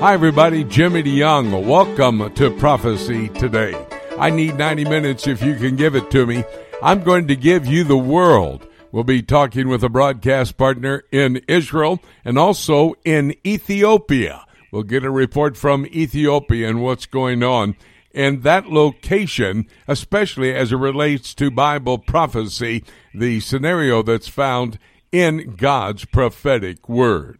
Hi, everybody. Jimmy DeYoung. Welcome to Prophecy Today. I need 90 minutes if you can give it to me. I'm going to give you the world. We'll be talking with a broadcast partner in Israel and also in Ethiopia. We'll get a report from Ethiopia and what's going on in that location, especially as it relates to Bible prophecy, the scenario that's found in God's prophetic word.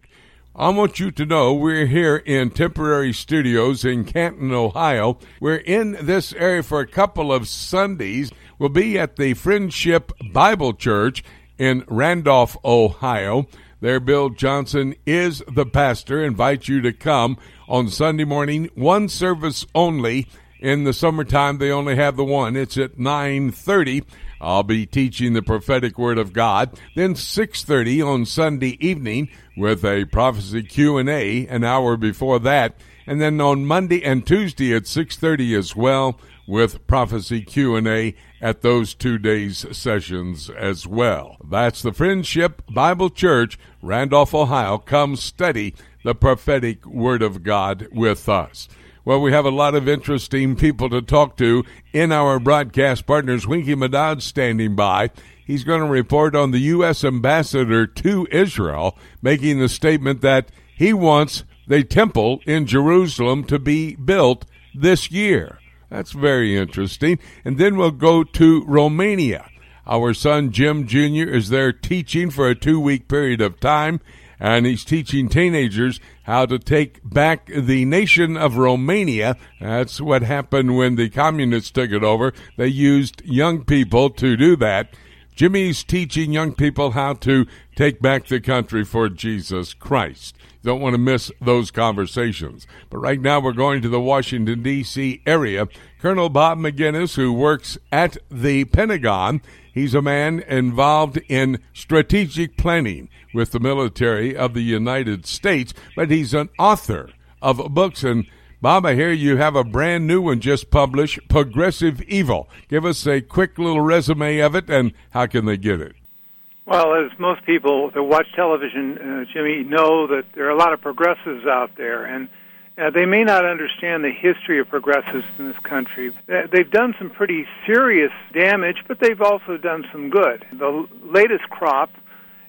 I want you to know we're here in temporary studios in Canton, Ohio. We're in this area for a couple of Sundays. We'll be at the Friendship Bible Church in Randolph, Ohio. There, Bill Johnson is the pastor. Invite you to come on Sunday morning, one service only. In the summertime, they only have the one. It's at 930. I'll be teaching the prophetic word of God. Then 6:30 on Sunday evening with a prophecy Q&A an hour before that. And then on Monday and Tuesday at 6:30 as well with prophecy Q&A at those two days sessions as well. That's the Friendship Bible Church, Randolph, Ohio. Come study the prophetic word of God with us. Well, we have a lot of interesting people to talk to in our broadcast partners. Winky Madad standing by. He's going to report on the U.S. ambassador to Israel, making the statement that he wants the temple in Jerusalem to be built this year. That's very interesting. And then we'll go to Romania. Our son Jim Jr. is there teaching for a two week period of time and he's teaching teenagers how to take back the nation of Romania. That's what happened when the communists took it over. They used young people to do that. Jimmy's teaching young people how to take back the country for Jesus Christ. Don't want to miss those conversations. But right now we're going to the Washington, D.C. area. Colonel Bob Maginnis, who works at the Pentagon, he's a man involved in strategic planning with the military of the United States, but he's an author of books. And Bob, I hear you have a brand new one just published, Progressive Evil. Give us a quick little resume of it, and how can they get it? Well, as most people that watch television, uh, Jimmy, know that there are a lot of progressives out there, and uh, they may not understand the history of progressives in this country. They've done some pretty serious damage, but they've also done some good. The latest crop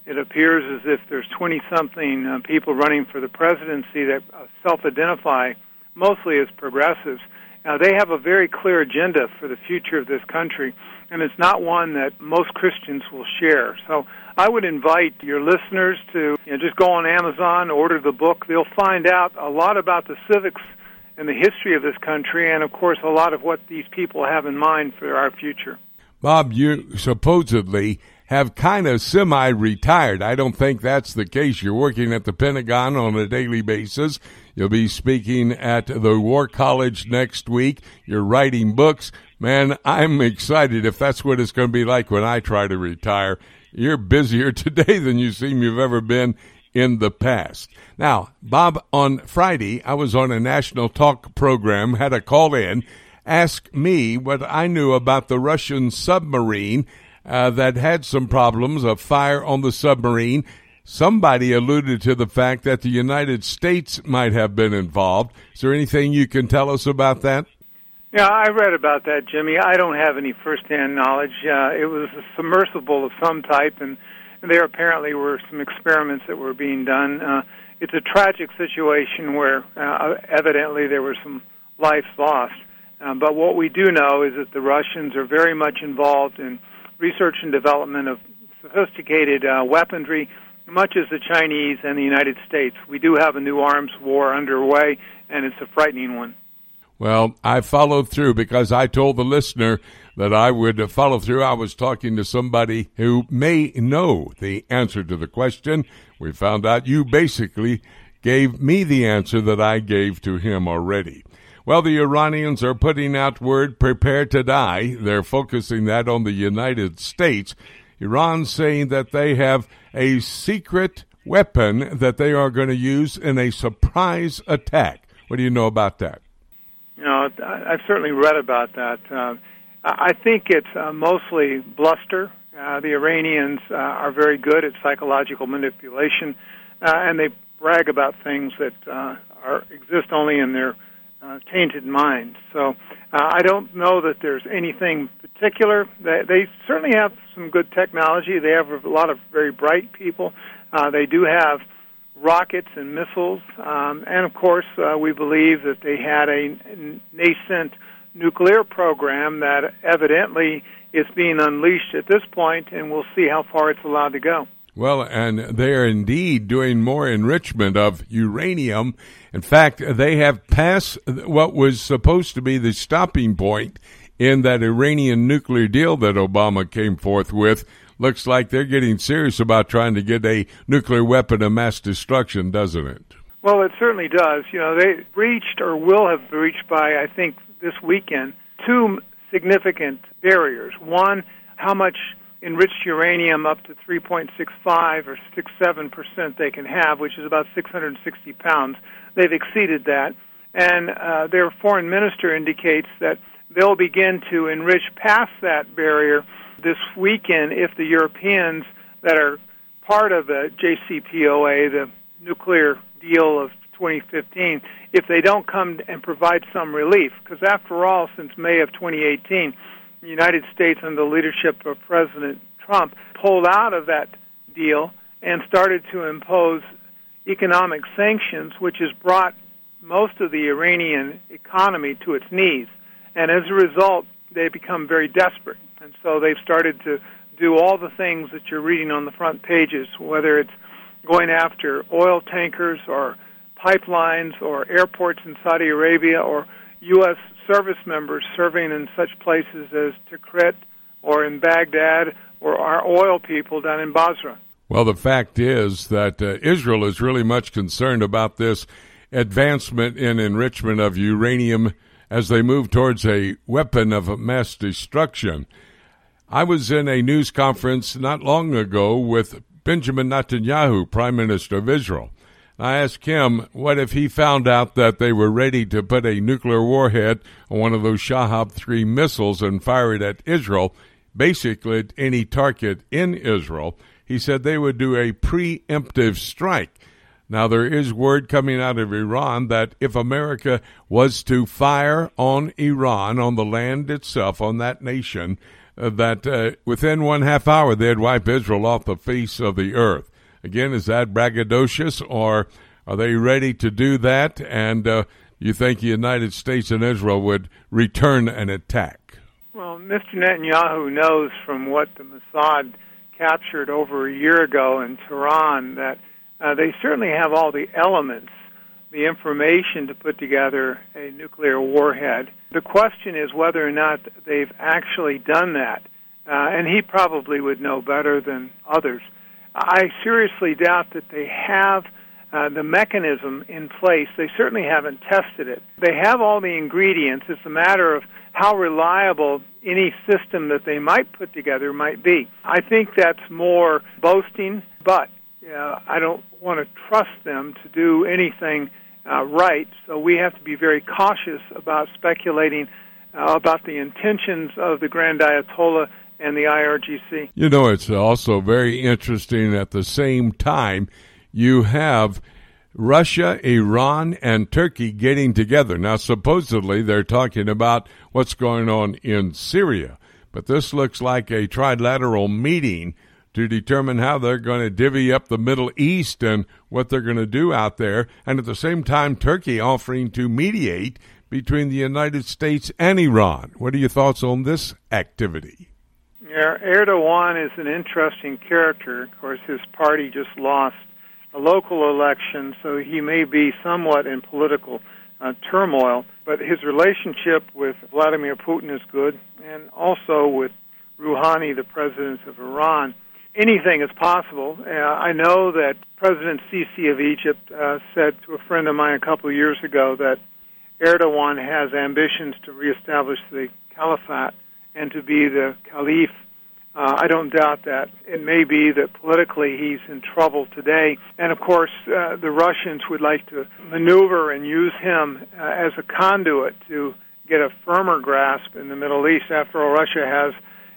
it appears as if there's 20 something uh, people running for the presidency that uh, self identify mostly as progressives. Now, they have a very clear agenda for the future of this country, and it's not one that most Christians will share. So I would invite your listeners to you know, just go on Amazon, order the book. They'll find out a lot about the civics and the history of this country, and of course, a lot of what these people have in mind for our future. Bob, you supposedly have kind of semi retired. I don't think that's the case. You're working at the Pentagon on a daily basis. You'll be speaking at the War College next week. You're writing books. Man, I'm excited if that's what it's going to be like when I try to retire. You're busier today than you seem you've ever been in the past. Now, Bob, on Friday, I was on a national talk program, had a call in, ask me what I knew about the Russian submarine uh, that had some problems, a fire on the submarine. Somebody alluded to the fact that the United States might have been involved. Is there anything you can tell us about that? Yeah, I read about that, Jimmy. I don't have any firsthand knowledge. Uh, it was a submersible of some type, and there apparently were some experiments that were being done. Uh, it's a tragic situation where uh, evidently there were some lives lost. Um, but what we do know is that the Russians are very much involved in research and development of sophisticated uh, weaponry, much as the Chinese and the United States. We do have a new arms war underway, and it's a frightening one. Well, I followed through because I told the listener that I would follow through. I was talking to somebody who may know the answer to the question. We found out you basically gave me the answer that I gave to him already. Well, the Iranians are putting out word prepare to die. They're focusing that on the United States. Iran saying that they have a secret weapon that they are going to use in a surprise attack. What do you know about that? You know, I've certainly read about that. Uh, I think it's uh, mostly bluster. Uh, the Iranians uh, are very good at psychological manipulation, uh, and they brag about things that uh, are exist only in their uh, tainted minds. So uh, I don't know that there's anything particular. They, they certainly have some good technology. They have a lot of very bright people. Uh, they do have rockets and missiles, um, and of course, uh, we believe that they had a nascent nuclear program that evidently is being unleashed at this point, and we'll see how far it's allowed to go. Well, and they are indeed doing more enrichment of uranium. In fact, they have passed what was supposed to be the stopping point in that Iranian nuclear deal that Obama came forth with. Looks like they're getting serious about trying to get a nuclear weapon of mass destruction, doesn't it? Well, it certainly does. You know, they breached or will have breached by, I think, this weekend two significant barriers. One, how much enriched uranium up to 3.65 or 67 percent they can have, which is about 660 pounds. They've exceeded that, and uh, their foreign minister indicates that they'll begin to enrich past that barrier this weekend if the Europeans that are part of the JCPOA, the nuclear deal of 2015, if they don't come and provide some relief. Because after all, since May of 2018, the United States, under the leadership of President Trump, pulled out of that deal and started to impose economic sanctions, which has brought most of the Iranian economy to its knees. And as a result, they've become very desperate. And so they've started to do all the things that you're reading on the front pages, whether it's going after oil tankers or pipelines or airports in Saudi Arabia or U.S. service members serving in such places as Tikrit or in Baghdad or our oil people down in Basra. Well, the fact is that uh, Israel is really much concerned about this advancement in enrichment of uranium as they move towards a weapon of mass destruction. I was in a news conference not long ago with Benjamin Netanyahu, Prime Minister of Israel. I asked him what if he found out that they were ready to put a nuclear warhead on one of those Shahab 3 missiles and fire it at Israel, basically at any target in Israel. He said they would do a preemptive strike. Now, there is word coming out of Iran that if America was to fire on Iran, on the land itself, on that nation, that uh, within one half hour they'd wipe Israel off the face of the earth. Again, is that braggadocious, or are they ready to do that? And uh, you think the United States and Israel would return an attack? Well, Mr. Netanyahu knows from what the Mossad captured over a year ago in Tehran that uh, they certainly have all the elements, the information to put together a nuclear warhead. The question is whether or not they've actually done that. Uh, and he probably would know better than others. I seriously doubt that they have uh, the mechanism in place. They certainly haven't tested it. They have all the ingredients. It's a matter of how reliable any system that they might put together might be. I think that's more boasting, but uh, I don't want to trust them to do anything uh, right. So we have to be very cautious about speculating uh, about the intentions of the Grand Ayatollah and the IRGC. You know, it's also very interesting at the same time you have Russia, Iran, and Turkey getting together. Now, supposedly they're talking about what's going on in Syria, but this looks like a trilateral meeting to determine how they're going to divvy up the Middle East and what they're going to do out there. And at the same time, Turkey offering to mediate between the United States and Iran. What are your thoughts on this activity? Yeah, Erdogan is an interesting character. Of course, his party just lost a local election, so he may be somewhat in political uh, turmoil. But his relationship with Vladimir Putin is good, and also with Rouhani, the president of Iran. Anything is possible. Uh, I know that President Sisi of Egypt uh, said to a friend of mine a couple of years ago that Erdogan has ambitions to reestablish the caliphate and to be the caliph. Uh, I don't doubt that. It may be that politically he's in trouble today. And of course, uh, the Russians would like to maneuver and use him uh, as a conduit to get a firmer grasp in the Middle East. After all, Russia has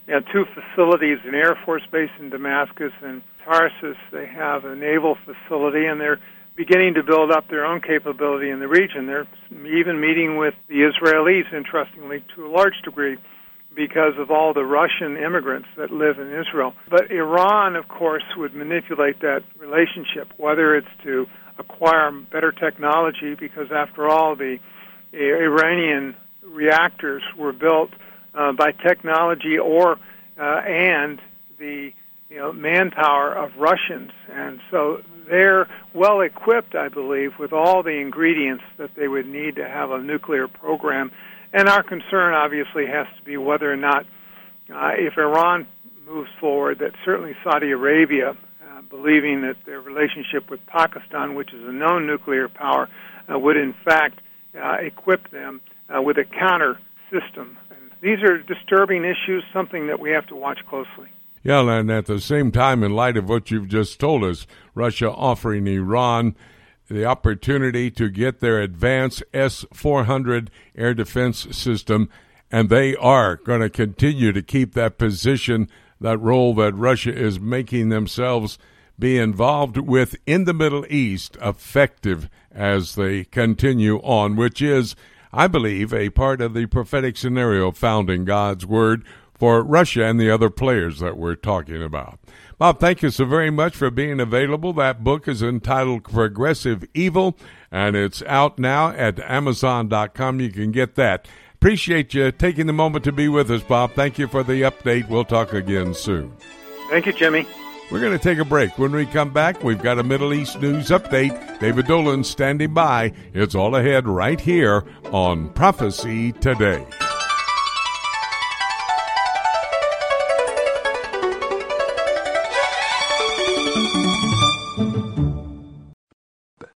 you know, two facilities an Air Force base in Damascus and Tartus. They have a naval facility, and they're beginning to build up their own capability in the region. They're even meeting with the Israelis, interestingly, to a large degree, because of all the Russian immigrants that live in Israel. But Iran, of course, would manipulate that relationship, whether it's to acquire better technology, because after all, the Iranian reactors were built uh, by technology or uh, and the you know manpower of Russians, and so they're well equipped, I believe, with all the ingredients that they would need to have a nuclear program. And our concern, obviously, has to be whether or not, uh, if Iran moves forward, that certainly Saudi Arabia, uh, believing that their relationship with Pakistan, which is a known nuclear power, uh, would in fact uh, equip them uh, with a counter system. These are disturbing issues, something that we have to watch closely. Yeah, and at the same time, in light of what you've just told us, Russia offering Iran the opportunity to get their advanced S 400 air defense system, and they are going to continue to keep that position, that role that Russia is making themselves be involved with in the Middle East effective as they continue on, which is, I believe, a part of the prophetic scenario found in God's Word for Russia and the other players that we're talking about. Bob, thank you so very much for being available. That book is entitled Progressive Evil, and it's out now at Amazon.com. You can get that. Appreciate you taking the moment to be with us, Bob. Thank you for the update. We'll talk again soon. Thank you, Jimmy. We're going to take a break. When we come back, we've got a Middle East news update. David Dolan standing by. It's all ahead right here on Prophecy Today.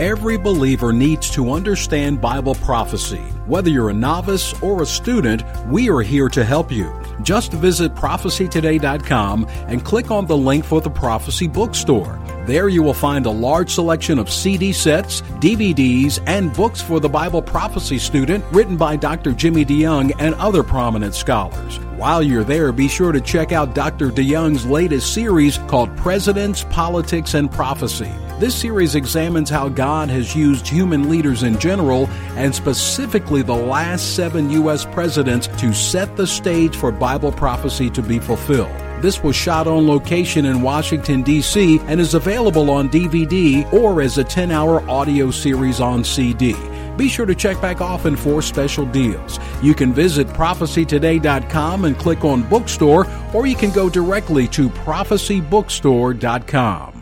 Every believer needs to understand Bible prophecy. Whether you're a novice or a student, we are here to help you. Just visit prophecytoday.com and click on the link for the Prophecy Bookstore. There you will find a large selection of CD sets, DVDs, and books for the Bible prophecy student written by Dr. Jimmy DeYoung and other prominent scholars. While you're there, be sure to check out Dr. DeYoung's latest series called Presidents, Politics, and Prophecy. This series examines how God has used human leaders in general and specifically the last seven U.S. presidents to set the stage for Bible prophecy to be fulfilled. This was shot on location in Washington, D.C., and is available on DVD or as a 10 hour audio series on CD. Be sure to check back often for special deals. You can visit prophecytoday.com and click on Bookstore, or you can go directly to prophecybookstore.com.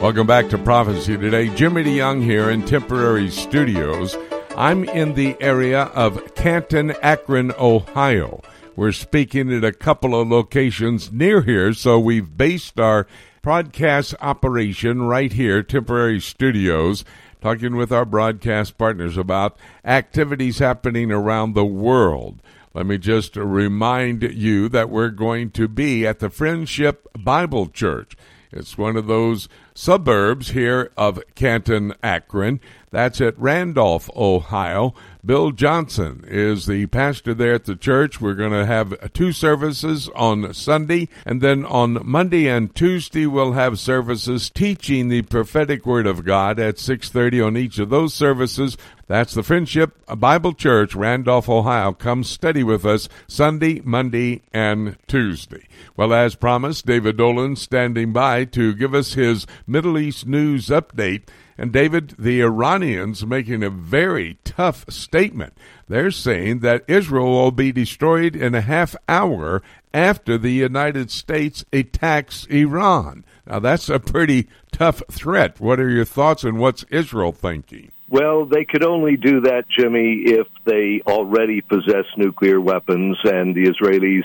Welcome back to Prophecy Today. Jimmy DeYoung here in temporary studios. I'm in the area of Canton, Akron, Ohio. We're speaking at a couple of locations near here, so we've based our broadcast operation right here, temporary studios, talking with our broadcast partners about activities happening around the world. Let me just remind you that we're going to be at the Friendship Bible Church. It's one of those suburbs here of Canton, Akron. That's at Randolph, Ohio. Bill Johnson is the pastor there at the church. We're going to have two services on Sunday, and then on Monday and Tuesday we'll have services teaching the prophetic word of God at 6:30 on each of those services. That's the Friendship Bible Church, Randolph, Ohio. Come study with us Sunday, Monday, and Tuesday. Well, as promised, David Dolan standing by to give us his Middle East news update. And David, the Iranians making a very tough statement. They're saying that Israel will be destroyed in a half hour after the United States attacks Iran. Now, that's a pretty tough threat. What are your thoughts and what's Israel thinking? Well, they could only do that, Jimmy, if they already possess nuclear weapons, and the Israelis,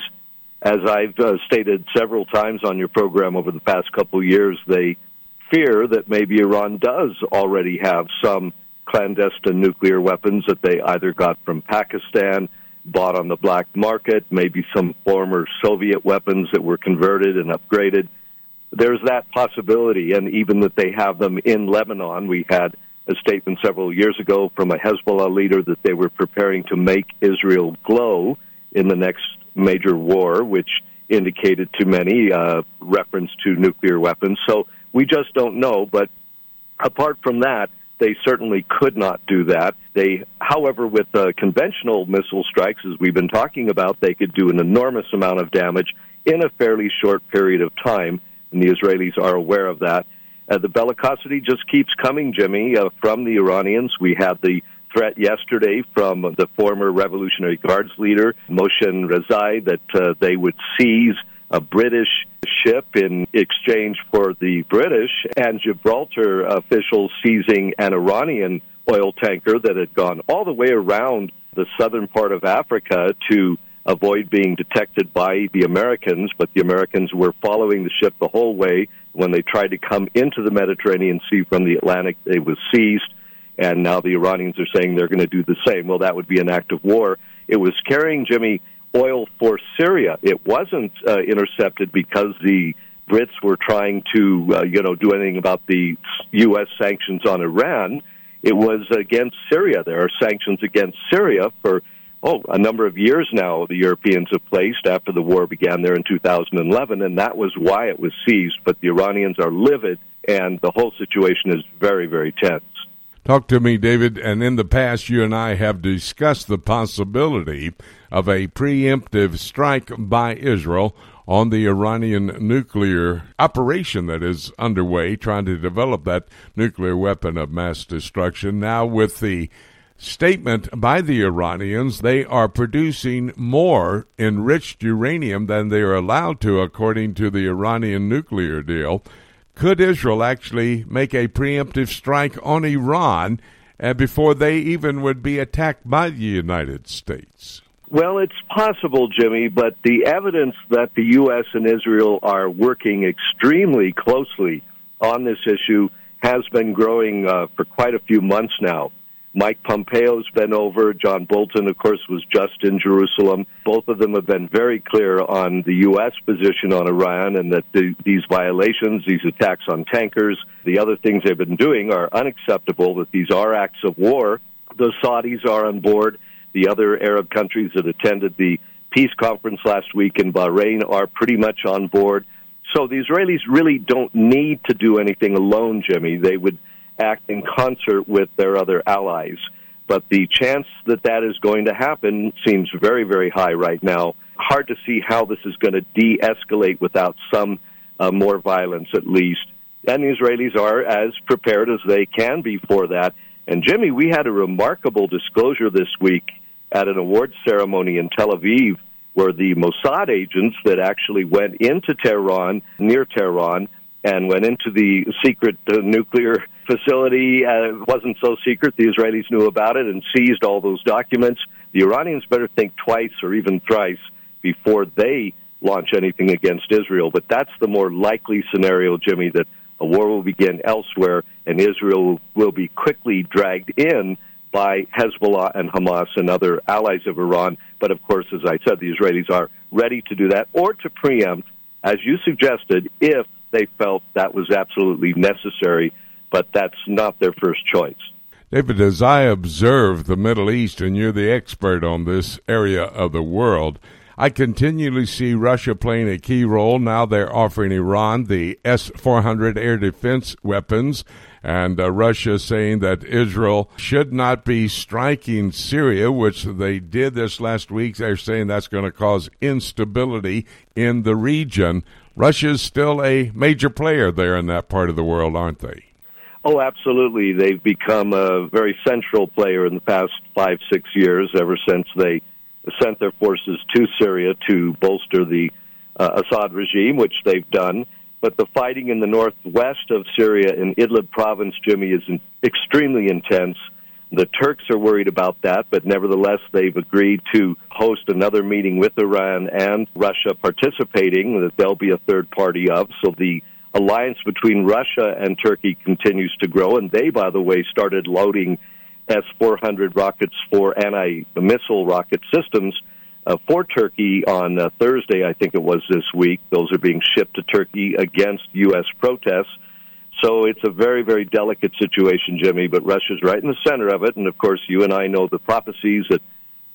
as I've uh, stated several times on your program over the past couple of years, they fear that maybe Iran does already have some clandestine nuclear weapons that they either got from Pakistan, bought on the black market, maybe some former Soviet weapons that were converted and upgraded. There's that possibility, and even that they have them in Lebanon. We had a statement several years ago from a Hezbollah leader that they were preparing to make Israel glow in the next major war, which indicated to many uh, reference to nuclear weapons. So we just don't know. But apart from that, they certainly could not do that. They, however, with uh, conventional missile strikes, as we've been talking about, they could do an enormous amount of damage in a fairly short period of time, and the Israelis are aware of that. Uh, the bellicosity just keeps coming, Jimmy, uh, from the Iranians. We had the threat yesterday from the former Revolutionary Guards leader, Mohsen Rezai, that uh, they would seize a British ship in exchange for the British, and Gibraltar officials seizing an Iranian oil tanker that had gone all the way around the southern part of Africa to avoid being detected by the Americans, but the Americans were following the ship the whole way. When they tried to come into the Mediterranean Sea from the Atlantic, it was seized, and now the Iranians are saying they're going to do the same. Well, that would be an act of war. It was carrying, Jimmy, oil for Syria. It wasn't uh, intercepted because the Brits were trying to, uh, you know, do anything about the U.S. sanctions on Iran. It was against Syria. There are sanctions against Syria for oh, a number of years now the Europeans have placed after the war began there in 2011, and that was why it was seized. But the Iranians are livid, and the whole situation is very, very tense. Talk to me, David. And in the past, you and I have discussed the possibility of a preemptive strike by Israel on the Iranian nuclear operation that is underway, trying to develop that nuclear weapon of mass destruction. Now, with the statement by the Iranians they are producing more enriched uranium than they are allowed to, according to the Iranian nuclear deal. Could Israel actually make a preemptive strike on Iran uh, before they even would be attacked by the United States? Well, it's possible, Jimmy, but the evidence that the U.S. and Israel are working extremely closely on this issue has been growing uh, for quite a few months now. Mike Pompeo's been over. John Bolton, of course, was just in Jerusalem. Both of them have been very clear on the U.S. position on Iran and that the, these violations, these attacks on tankers, the other things they've been doing are unacceptable, that these are acts of war. The Saudis are on board. The other Arab countries that attended the peace conference last week in Bahrain are pretty much on board. So the Israelis really don't need to do anything alone, Jimmy. They would act in concert with their other allies. But the chance that that is going to happen seems very, very high right now. Hard to see how this is going to de escalate without some uh, more violence, at least. And the Israelis are as prepared as they can be for that. And Jimmy, we had a remarkable disclosure this week at an awards ceremony in Tel Aviv where the Mossad agents that actually went into Tehran, near Tehran, and went into the secret uh, nuclear facility. Uh, wasn't so secret. The Israelis knew about it and seized all those documents. The Iranians better think twice or even thrice before they launch anything against Israel. But that's the more likely scenario, Jimmy, that a war will begin elsewhere and Israel will be quickly dragged in by Hezbollah and Hamas and other allies of Iran. But of course, as I said, the Israelis are ready to do that or to preempt, as you suggested, if they felt that was absolutely necessary, but that's not their first choice. David, as I observe the Middle East, and you're the expert on this area of the world, I continually see Russia playing a key role. Now they're offering Iran the S 400 air defense weapons, and uh, Russia saying that Israel should not be striking Syria, which they did this last week. They're saying that's going to cause instability in the region. Russia's still a major player there in that part of the world, aren't they? Oh, absolutely. They've become a very central player in the past five, six years, ever since they sent their forces to Syria to bolster the uh, Assad regime, which they've done. But the fighting in the northwest of Syria in Idlib province, Jimmy, is in, extremely intense. The Turks are worried about that, but nevertheless, they've agreed to host another meeting with Iran and Russia participating, that there'll be a third party of. So the alliance between Russia and Turkey continues to grow. And they, by the way, started loading S 400 rockets for anti missile rocket systems uh, for Turkey on uh, Thursday, I think it was this week. Those are being shipped to Turkey against U.S. protests. So it's a very, very delicate situation, Jimmy, but Russia's right in the center of it. And of course, you and I know the prophecies that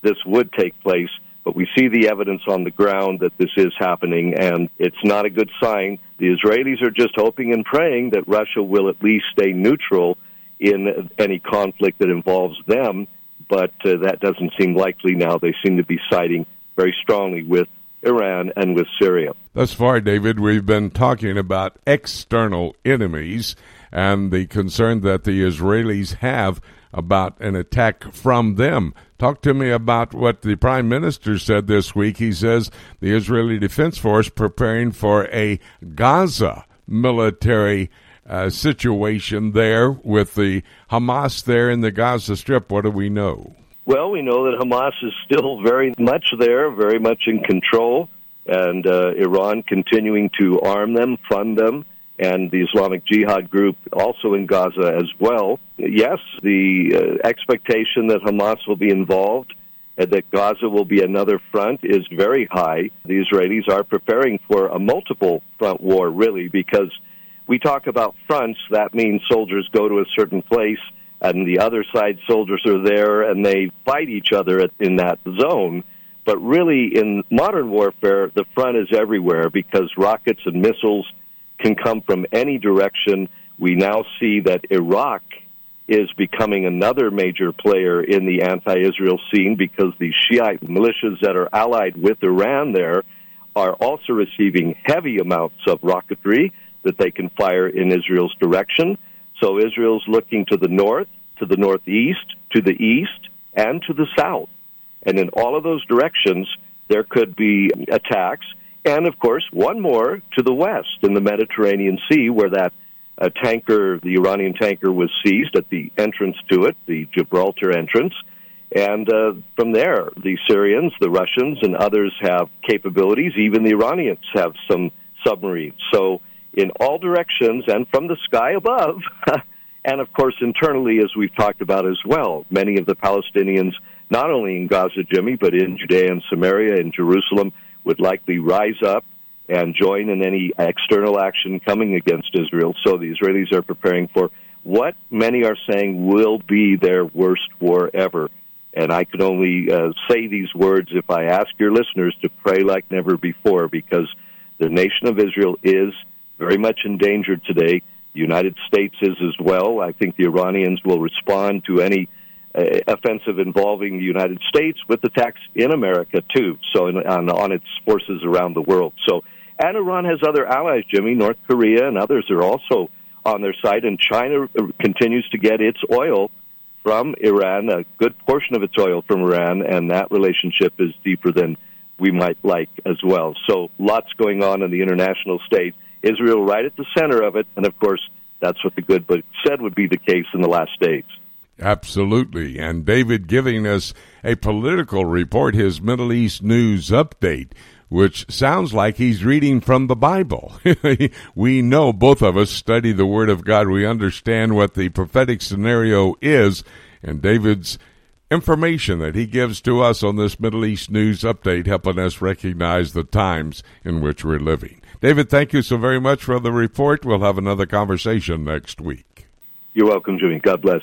this would take place, but we see the evidence on the ground that this is happening, and it's not a good sign. The Israelis are just hoping and praying that Russia will at least stay neutral in any conflict that involves them, but uh, that doesn't seem likely now. They seem to be siding very strongly with Iran and with Syria. Thus far, David, we've been talking about external enemies and the concern that the Israelis have about an attack from them. Talk to me about what the Prime Minister said this week. He says the Israeli Defense Force preparing for a Gaza military uh, situation there with the Hamas there in the Gaza Strip. What do we know? Well, we know that Hamas is still very much there, very much in control, and uh, Iran continuing to arm them, fund them, and the Islamic Jihad group also in Gaza as well. Yes, the uh, expectation that Hamas will be involved and that Gaza will be another front is very high. The Israelis are preparing for a multiple front war, really, because we talk about fronts, that means soldiers go to a certain place and the other side soldiers are there and they fight each other in that zone. But really, in modern warfare, the front is everywhere because rockets and missiles can come from any direction. We now see that Iraq is becoming another major player in the anti Israel scene because the Shiite militias that are allied with Iran there are also receiving heavy amounts of rocketry that they can fire in Israel's direction. So Israel's looking to the north, to the northeast, to the east, and to the south. And in all of those directions, there could be attacks. And of course, one more to the west in the Mediterranean Sea, where that uh, tanker, the Iranian tanker, was seized at the entrance to it, the Gibraltar entrance. And uh, from there, the Syrians, the Russians, and others have capabilities. Even the Iranians have some submarines. So in all directions and from the sky above. and of course, internally, as we've talked about as well, many of the Palestinians, not only in Gaza, Jimmy, but in Judea and Samaria and Jerusalem, would likely rise up and join in any external action coming against Israel. So the Israelis are preparing for what many are saying will be their worst war ever. And I can only uh, say these words if I ask your listeners to pray like never before, because the nation of Israel is very much endangered today. The United States is as well. I think the Iranians will respond to any offensive involving the United States with attacks in America too. So in, on, on its forces around the world. So and Iran has other allies, Jimmy. North Korea and others are also on their side, and China uh, continues to get its oil from Iran, a good portion of its oil from Iran, and that relationship is deeper than we might like as well. So lots going on in the international stage. Israel right at the center of it, and of course, that's what the good book said would be the case in the last days. Absolutely. And David giving us a political report, his Middle East news update, which sounds like he's reading from the Bible. we know both of us study the Word of God. We understand what the prophetic scenario is. And David's information that he gives to us on this Middle East news update, helping us recognize the times in which we're living. David, thank you so very much for the report. We'll have another conversation next week. You're welcome, Jimmy. God bless.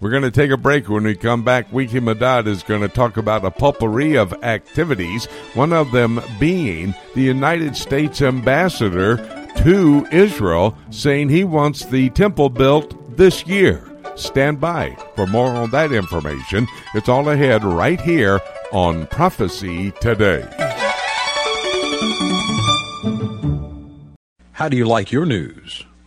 We're going to take a break. When we come back, Winky Madad is going to talk about a potpourri of activities, one of them being the United States ambassador to Israel saying he wants the temple built this year. Stand by for more on that information. It's all ahead right here on Prophecy Today. How do you like your news?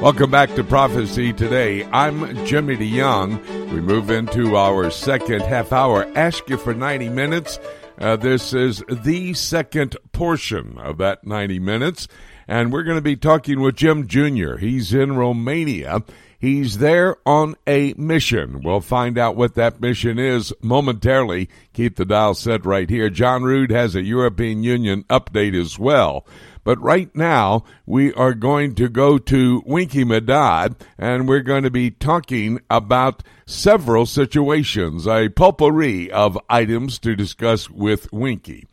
Welcome back to Prophecy Today. I'm Jimmy DeYoung. We move into our second half hour. Ask you for 90 minutes. Uh, this is the second portion of that 90 minutes. And we're going to be talking with Jim Jr. He's in Romania. He's there on a mission. We'll find out what that mission is momentarily. Keep the dial set right here. John Rood has a European Union update as well. But right now, we are going to go to Winky Madad, and we're going to be talking about several situations, a potpourri of items to discuss with Winky.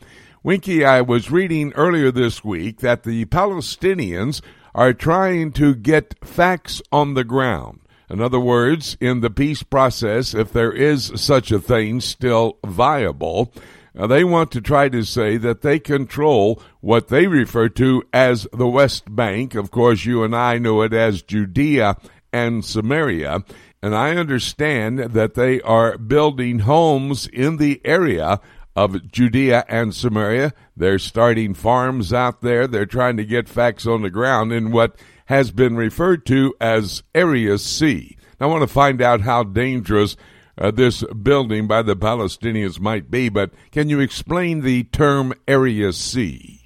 Winky, I was reading earlier this week that the Palestinians are trying to get facts on the ground. In other words, in the peace process, if there is such a thing still viable, now, they want to try to say that they control what they refer to as the West Bank. Of course, you and I know it as Judea and Samaria. And I understand that they are building homes in the area of Judea and Samaria. They're starting farms out there. They're trying to get facts on the ground in what has been referred to as Area C. I want to find out how dangerous uh, this building by the Palestinians might be, but can you explain the term Area C?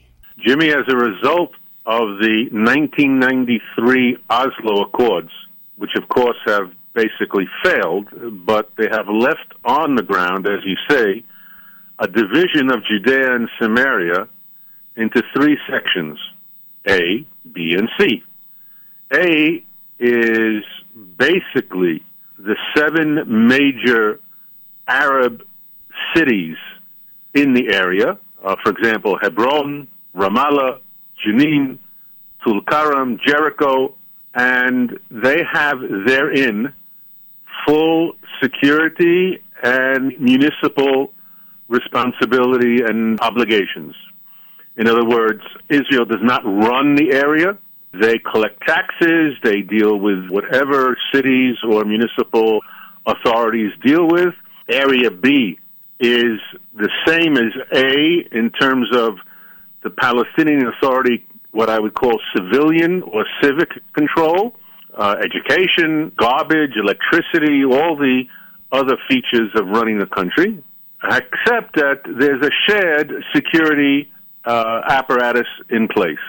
Jimmy, as a result of the 1993 Oslo Accords, which of course have basically failed, but they have left on the ground, as you say, a division of Judea and Samaria into three sections A, B, and C. A is basically the seven major Arab cities in the area. Uh, for example, Hebron, Ramallah, Jenin, Tulkarem, Jericho, and they have therein full security and municipal responsibility and obligations. In other words, Israel does not run the area. They collect taxes, they deal with whatever cities or municipal authorities deal with. Area B is the same as A in terms of the Palestinian Authority, what I would call civilian or civic control, uh, education, garbage, electricity, all the other features of running the country, except that there's a shared security uh, apparatus in place.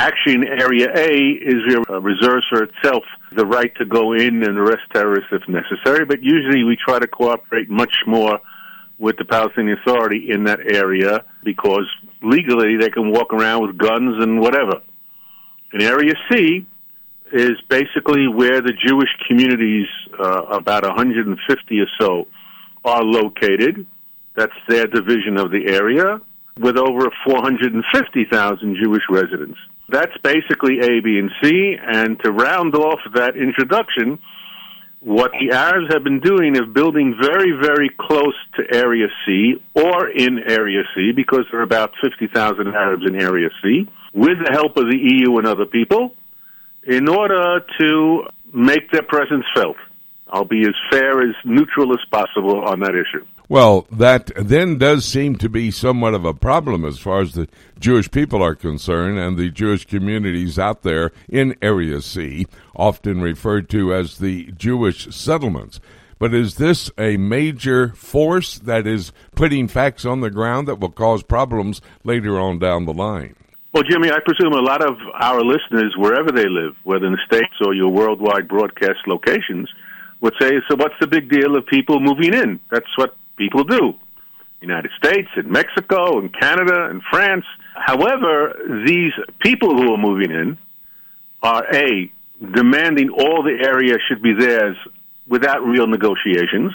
Actually, in Area A, Israel uh, reserves for itself the right to go in and arrest terrorists if necessary, but usually we try to cooperate much more with the Palestinian Authority in that area because legally they can walk around with guns and whatever. In Area C is basically where the Jewish communities, uh, about 150 or so, are located. That's their division of the area, with over 450,000 Jewish residents. That's basically A, B, and C. And to round off that introduction, what the Arabs have been doing is building very, very close to Area C or in Area C, because there are about 50,000 Arabs in Area C, with the help of the EU and other people, in order to make their presence felt. I'll be as fair, as neutral as possible on that issue. Well, that then does seem to be somewhat of a problem as far as the Jewish people are concerned and the Jewish communities out there in Area C, often referred to as the Jewish settlements. But is this a major force that is putting facts on the ground that will cause problems later on down the line? Well, Jimmy, I presume a lot of our listeners, wherever they live, whether in the States or your worldwide broadcast locations, would say, so what's the big deal of people moving in? That's what people do. United States and Mexico and Canada and France. However, these people who are moving in are A, demanding all the area should be theirs without real negotiations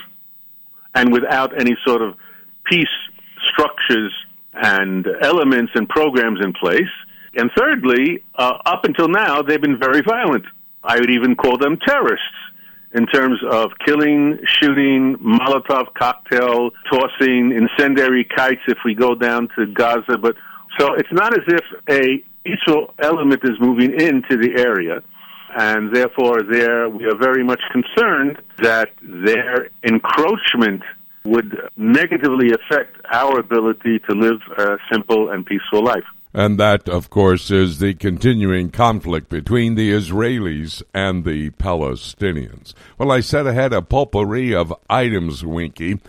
and without any sort of peace structures and elements and programs in place. And thirdly, uh, up until now, they've been very violent. I would even call them terrorists in terms of killing, shooting, Molotov cocktail tossing, incendiary kites if we go down to Gaza. But so it's not as if a peaceful element is moving into the area. And therefore, there we are very much concerned that their encroachment would negatively affect our ability to live a simple and peaceful life. And that, of course, is the continuing conflict between the Israelis and the Palestinians. Well, I said I had a potpourri of items, Winky.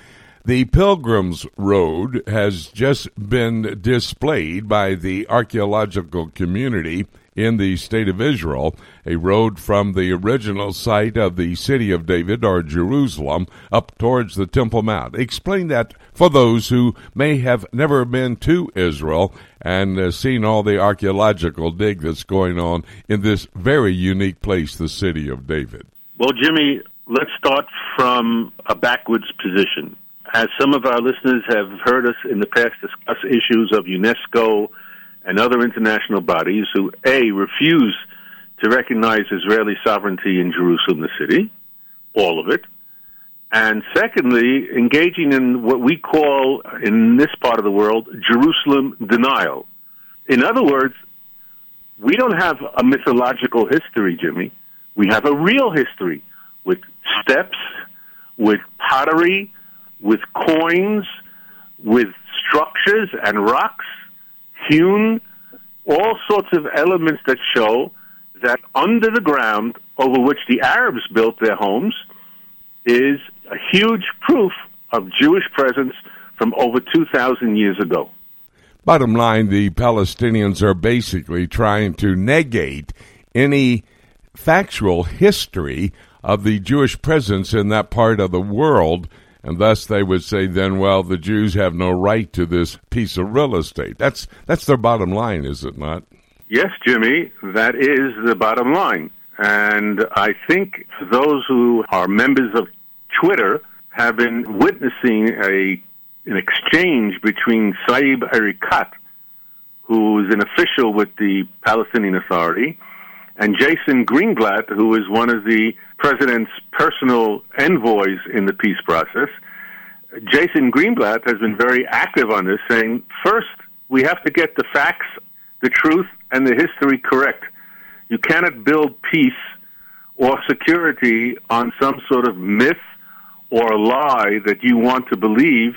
The Pilgrim's Road has just been displayed by the archaeological community in the state of Israel, a road from the original site of the city of David or Jerusalem up towards the Temple Mount. Explain that for those who may have never been to Israel and uh, seen all the archaeological dig that's going on in this very unique place, the city of David. Well, Jimmy, let's start from a backwards position. As some of our listeners have heard us in the past discuss issues of UNESCO and other international bodies who, A, refuse to recognize Israeli sovereignty in Jerusalem, the city, all of it, and secondly, engaging in what we call, in this part of the world, Jerusalem denial. In other words, we don't have a mythological history, Jimmy. We have a real history with steps, with pottery, with coins, with structures and rocks hewn, all sorts of elements that show that under the ground over which the Arabs built their homes is a huge proof of Jewish presence from over 2,000 years ago. Bottom line, the Palestinians are basically trying to negate any factual history of the Jewish presence in that part of the world and thus they would say then, well, the Jews have no right to this piece of real estate. That's that's their bottom line, is it not? Yes, Jimmy, that is the bottom line. And I think those who are members of Twitter have been witnessing a an exchange between Saeb Erekat, who's an official with the Palestinian Authority, and Jason Greenblatt, who is one of the president's personal envoys in the peace process. Jason Greenblatt has been very active on this, saying, first, we have to get the facts, the truth, and the history correct. You cannot build peace or security on some sort of myth or lie that you want to believe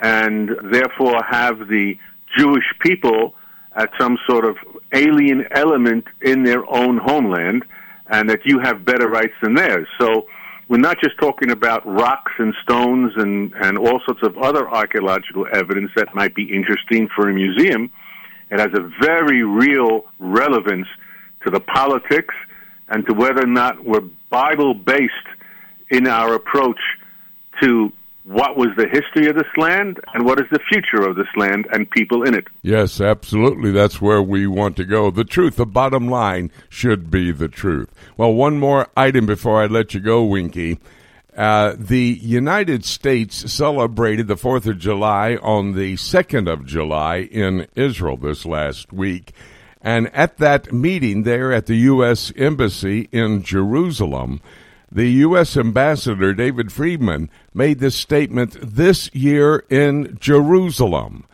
and therefore have the Jewish people at some sort of alien element in their own homeland and that you have better rights than theirs. So we're not just talking about rocks and stones and, and all sorts of other archaeological evidence that might be interesting for a museum. It has a very real relevance to the politics and to whether or not we're Bible based in our approach to what was the history of this land and what is the future of this land and people in it. Yes, absolutely. That's where we want to go. The truth, the bottom line, should be the truth. Well, one more item before I let you go, Winky. Uh, the United States celebrated the 4th of July on the 2nd of July in Israel this last week. And at that meeting there at the U.S. Embassy in Jerusalem, the U.S. Ambassador David Friedman made this statement this year in Jerusalem.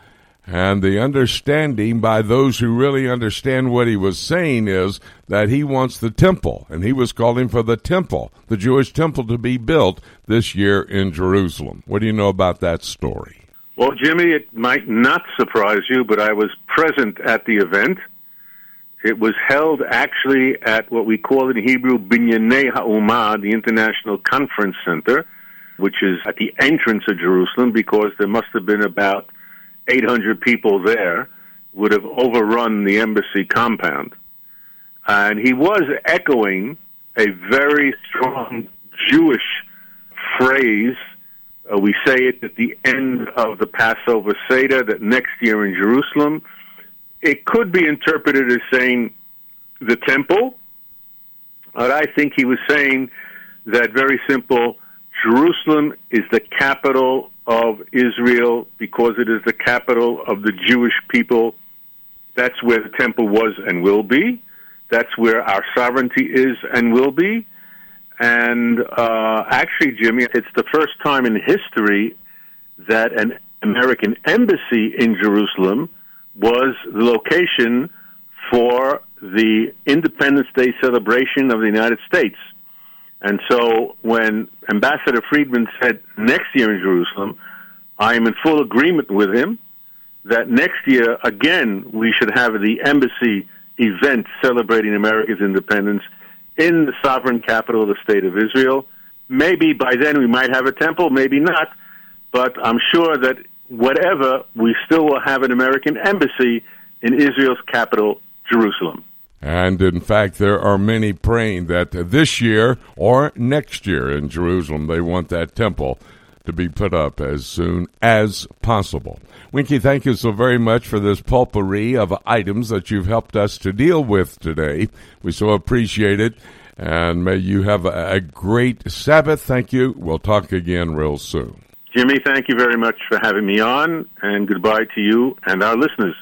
And the understanding by those who really understand what he was saying is that he wants the temple, and he was calling for the temple, the Jewish temple, to be built this year in Jerusalem. What do you know about that story? Well, Jimmy, it might not surprise you, but I was present at the event. It was held actually at what we call in Hebrew Binyanei Ha'umah, the International Conference Center, which is at the entrance of Jerusalem because there must have been about 800 people there, would have overrun the embassy compound. And he was echoing a very strong Jewish phrase. Uh, we say it at the end of the Passover Seder that next year in Jerusalem, it could be interpreted as saying the temple, but I think he was saying that very simple Jerusalem is the capital of Israel because it is the capital of the Jewish people. That's where the temple was and will be. That's where our sovereignty is and will be. And uh, actually, Jimmy, it's the first time in history that an American embassy in Jerusalem was the location for the Independence Day celebration of the United States. And so when Ambassador Friedman said next year in Jerusalem, I am in full agreement with him that next year, again, we should have the embassy event celebrating America's independence in the sovereign capital of the State of Israel. Maybe by then we might have a temple, maybe not, but I'm sure that whatever, we still will have an American embassy in Israel's capital, Jerusalem. And in fact, there are many praying that this year or next year in Jerusalem, they want that temple to be put up as soon as possible. Winky, thank you so very much for this potpourri of items that you've helped us to deal with today. We so appreciate it. And may you have a, great Sabbath. Thank you. We'll talk again real soon. Jimmy, thank you very much for having me on, and goodbye to you and our listeners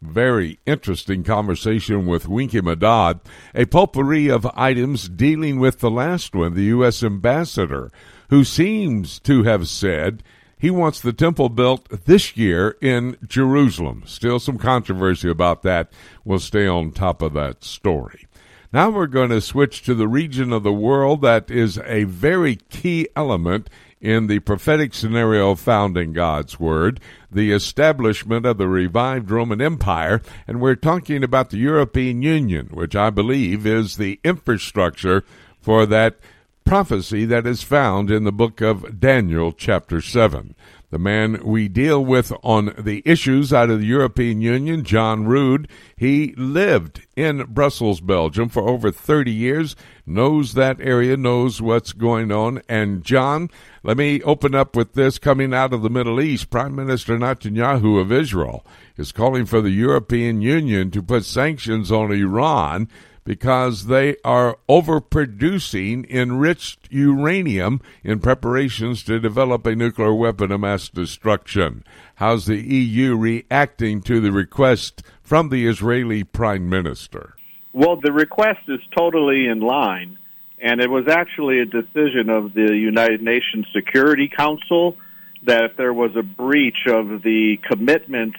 very interesting conversation with Winky Madad, a potpourri of items dealing with the last one, the U.S. ambassador, who seems to have said he wants the temple built this year in Jerusalem. Still some controversy about that. We'll stay on top of that story. Now we're going to switch to the region of the world that is a very key element in the prophetic scenario found in God's Word, the establishment of the revived Roman Empire, and we're talking about the European Union, which I believe is the infrastructure for that prophecy that is found in the book of Daniel, chapter 7. The man we deal with on the issues out of the European Union, John Rood, he lived in Brussels, Belgium for over 30 years, knows that area, knows what's going on. And John, let me open up with this coming out of the Middle East. Prime Minister Netanyahu of Israel is calling for the European Union to put sanctions on Iran because they are overproducing enriched uranium in preparations to develop a nuclear weapon of mass destruction. How's the EU reacting to the request from the Israeli Prime Minister? Well, the request is totally in line, and it was actually a decision of the United Nations Security Council that if there was a breach of the commitments,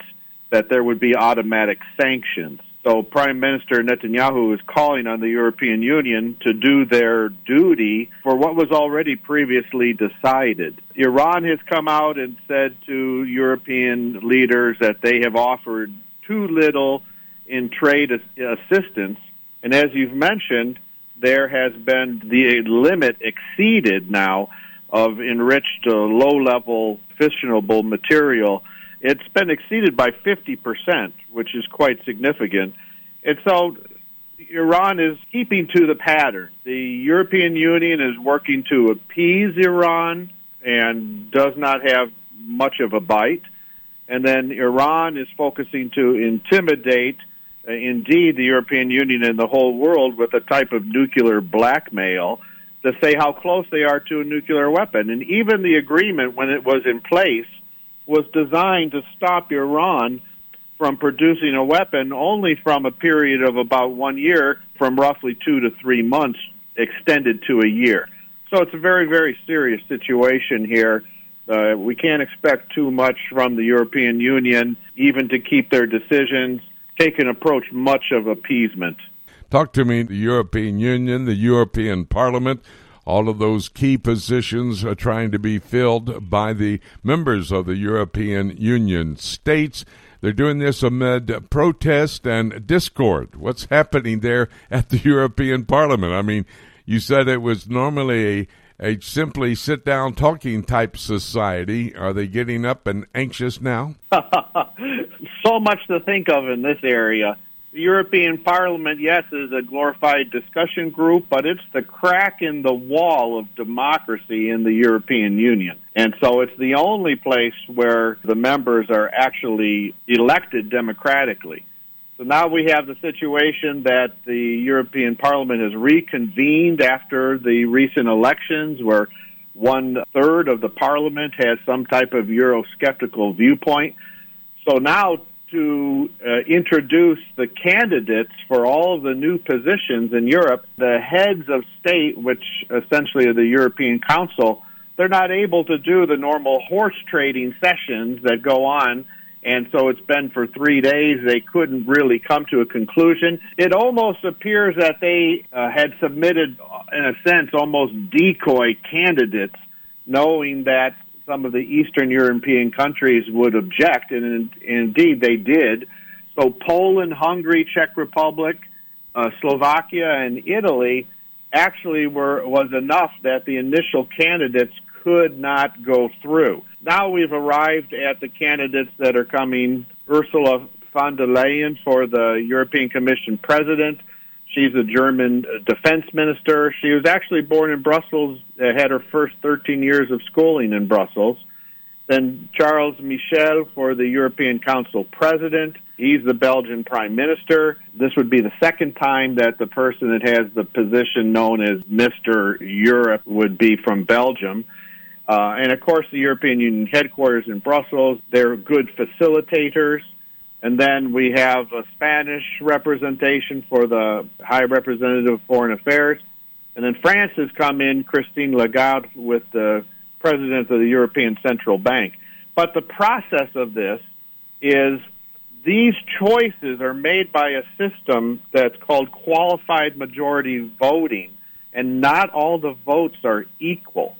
that there would be automatic sanctions. So Prime Minister Netanyahu is calling on the European Union to do their duty for what was already previously decided. Iran has come out and said to European leaders that they have offered too little in trade assistance. And as you've mentioned, there has been the limit exceeded now of enriched uh, low level fissionable material it's been exceeded by 50%, which is quite significant. And so Iran is keeping to the pattern. The European Union is working to appease Iran and does not have much of a bite. And then Iran is focusing to intimidate, uh, indeed, the European Union and the whole world with a type of nuclear blackmail to say how close they are to a nuclear weapon. And even the agreement, when it was in place, was designed to stop Iran from producing a weapon only from a period of about one year, from roughly two to three months, extended to a year. So it's a very, very serious situation here Uh, we can't expect too much from the European Union, even to keep their decisions, take an approach much of appeasement. Talk to me the European Union, the European Parliament, all of those key positions are trying to be filled by the members of the European Union states. They're doing this amid protest and discord. What's happening there at the European Parliament? I mean, you said it was normally a a simply sit down talking type society. Are they getting up and anxious now? so much to think of in this area. The European Parliament, yes, is a glorified discussion group, but it's the crack in the wall of democracy in the European Union. And so it's the only place where the members are actually elected democratically. So now we have the situation that the European Parliament has reconvened after the recent elections where one third of the parliament has some type of Eurosceptical viewpoint. So now to uh, introduce the candidates for all of the new positions in Europe, the heads of state, which essentially are the European Council, they're not able to do the normal horse trading sessions that go on. And so it's been for three days. They couldn't really come to a conclusion. It almost appears that they uh, had submitted, in a sense, almost decoy candidates, knowing that some of the Eastern European countries would object, and, in, indeed they did. So Poland, Hungary, Czech Republic, uh, Slovakia, and Italy actually were was enough that the initial candidates could not go through. Now we've arrived at the candidates that are coming. Ursula von der Leyen for the European Commission president, She's a German defense minister. She was actually born in Brussels, uh, had her first 13 years of schooling in Brussels. Then Charles Michel for the European Council president. He's the Belgian prime minister. This would be the second time that the person that has the position known as Mr. Europe would be from Belgium. Uh, and of course, the European Union headquarters in Brussels. They're good facilitators. And then we have a Spanish representation for the High Representative of Foreign Affairs. And then France has come in, Christine Lagarde, with the President of the European Central Bank. But the process of this is these choices are made by a system that's called qualified majority voting, and not all the votes are equal.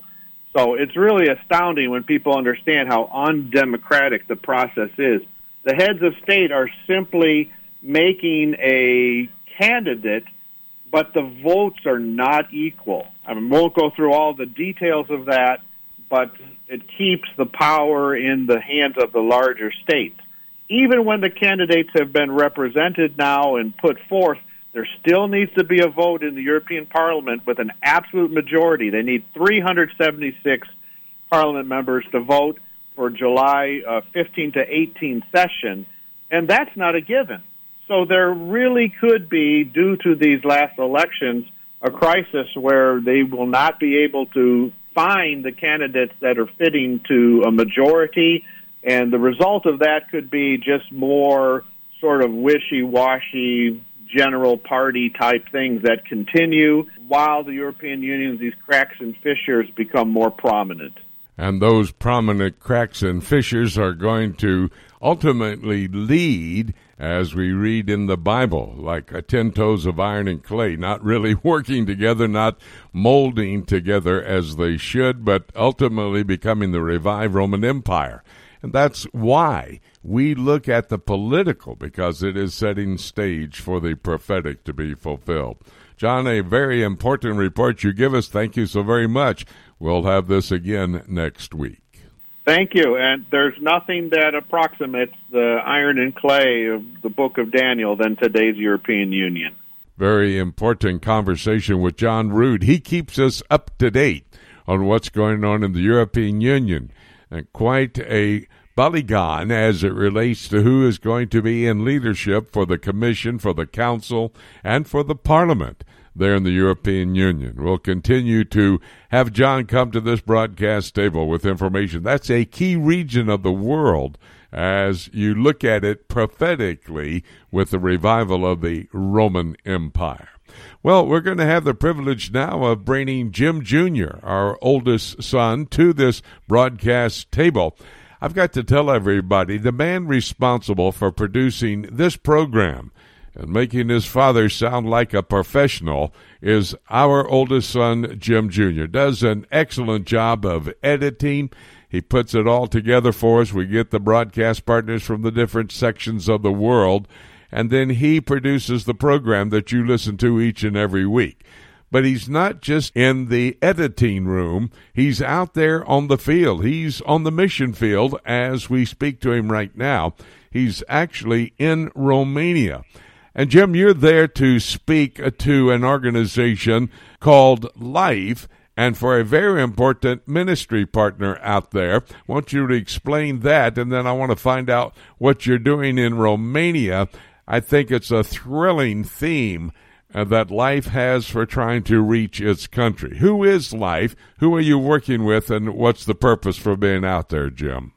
So it's really astounding when people understand how undemocratic the process is the heads of state are simply making a candidate, but the votes are not equal. I mean, won't go through all the details of that, but it keeps the power in the hands of the larger states. Even when the candidates have been represented now and put forth, there still needs to be a vote in the European Parliament with an absolute majority. They need 376 Parliament members to vote for July uh, 15 to 18 session, and that's not a given. So there really could be, due to these last elections, a crisis where they will not be able to find the candidates that are fitting to a majority, and the result of that could be just more sort of wishy-washy general party type things that continue while the European Union, these cracks and fissures become more prominent and those prominent cracks and fissures are going to ultimately lead, as we read in the Bible, like a ten toes of iron and clay, not really working together, not molding together as they should, but ultimately becoming the revived Roman Empire. And that's why we look at the political, because it is setting stage for the prophetic to be fulfilled. John, a very important report you give us. Thank you so very much. We'll have this again next week. Thank you. And there's nothing that approximates the iron and clay of the book of Daniel than today's European Union. Very important conversation with John Rood. He keeps us up to date on what's going on in the European Union. And quite a balagan as it relates to who is going to be in leadership for the Commission, for the Council, and for the Parliament there in the European Union. We'll continue to have John come to this broadcast table with information. That's a key region of the world as you look at it prophetically with the revival of the Roman Empire. Well, we're going to have the privilege now of bringing Jim Jr., our oldest son, to this broadcast table. I've got to tell everybody the man responsible for producing this program and making his father sound like a professional is our oldest son, Jim Jr. Does an excellent job of editing. He puts it all together for us. We get the broadcast partners from the different sections of the world, and then he produces the program that you listen to each and every week. But he's not just in the editing room, he's out there on the field. He's on the mission field as we speak to him right now. He's actually in Romania. And Jim, you're there to speak to an organization called Life and for a very important ministry partner out there. I want you to explain that, and then I want to find out what you're doing in Romania. I think it's a thrilling theme uh, that Life has for trying to reach its country. Who is Life? Who are you working with, and what's the purpose for being out there, Jim?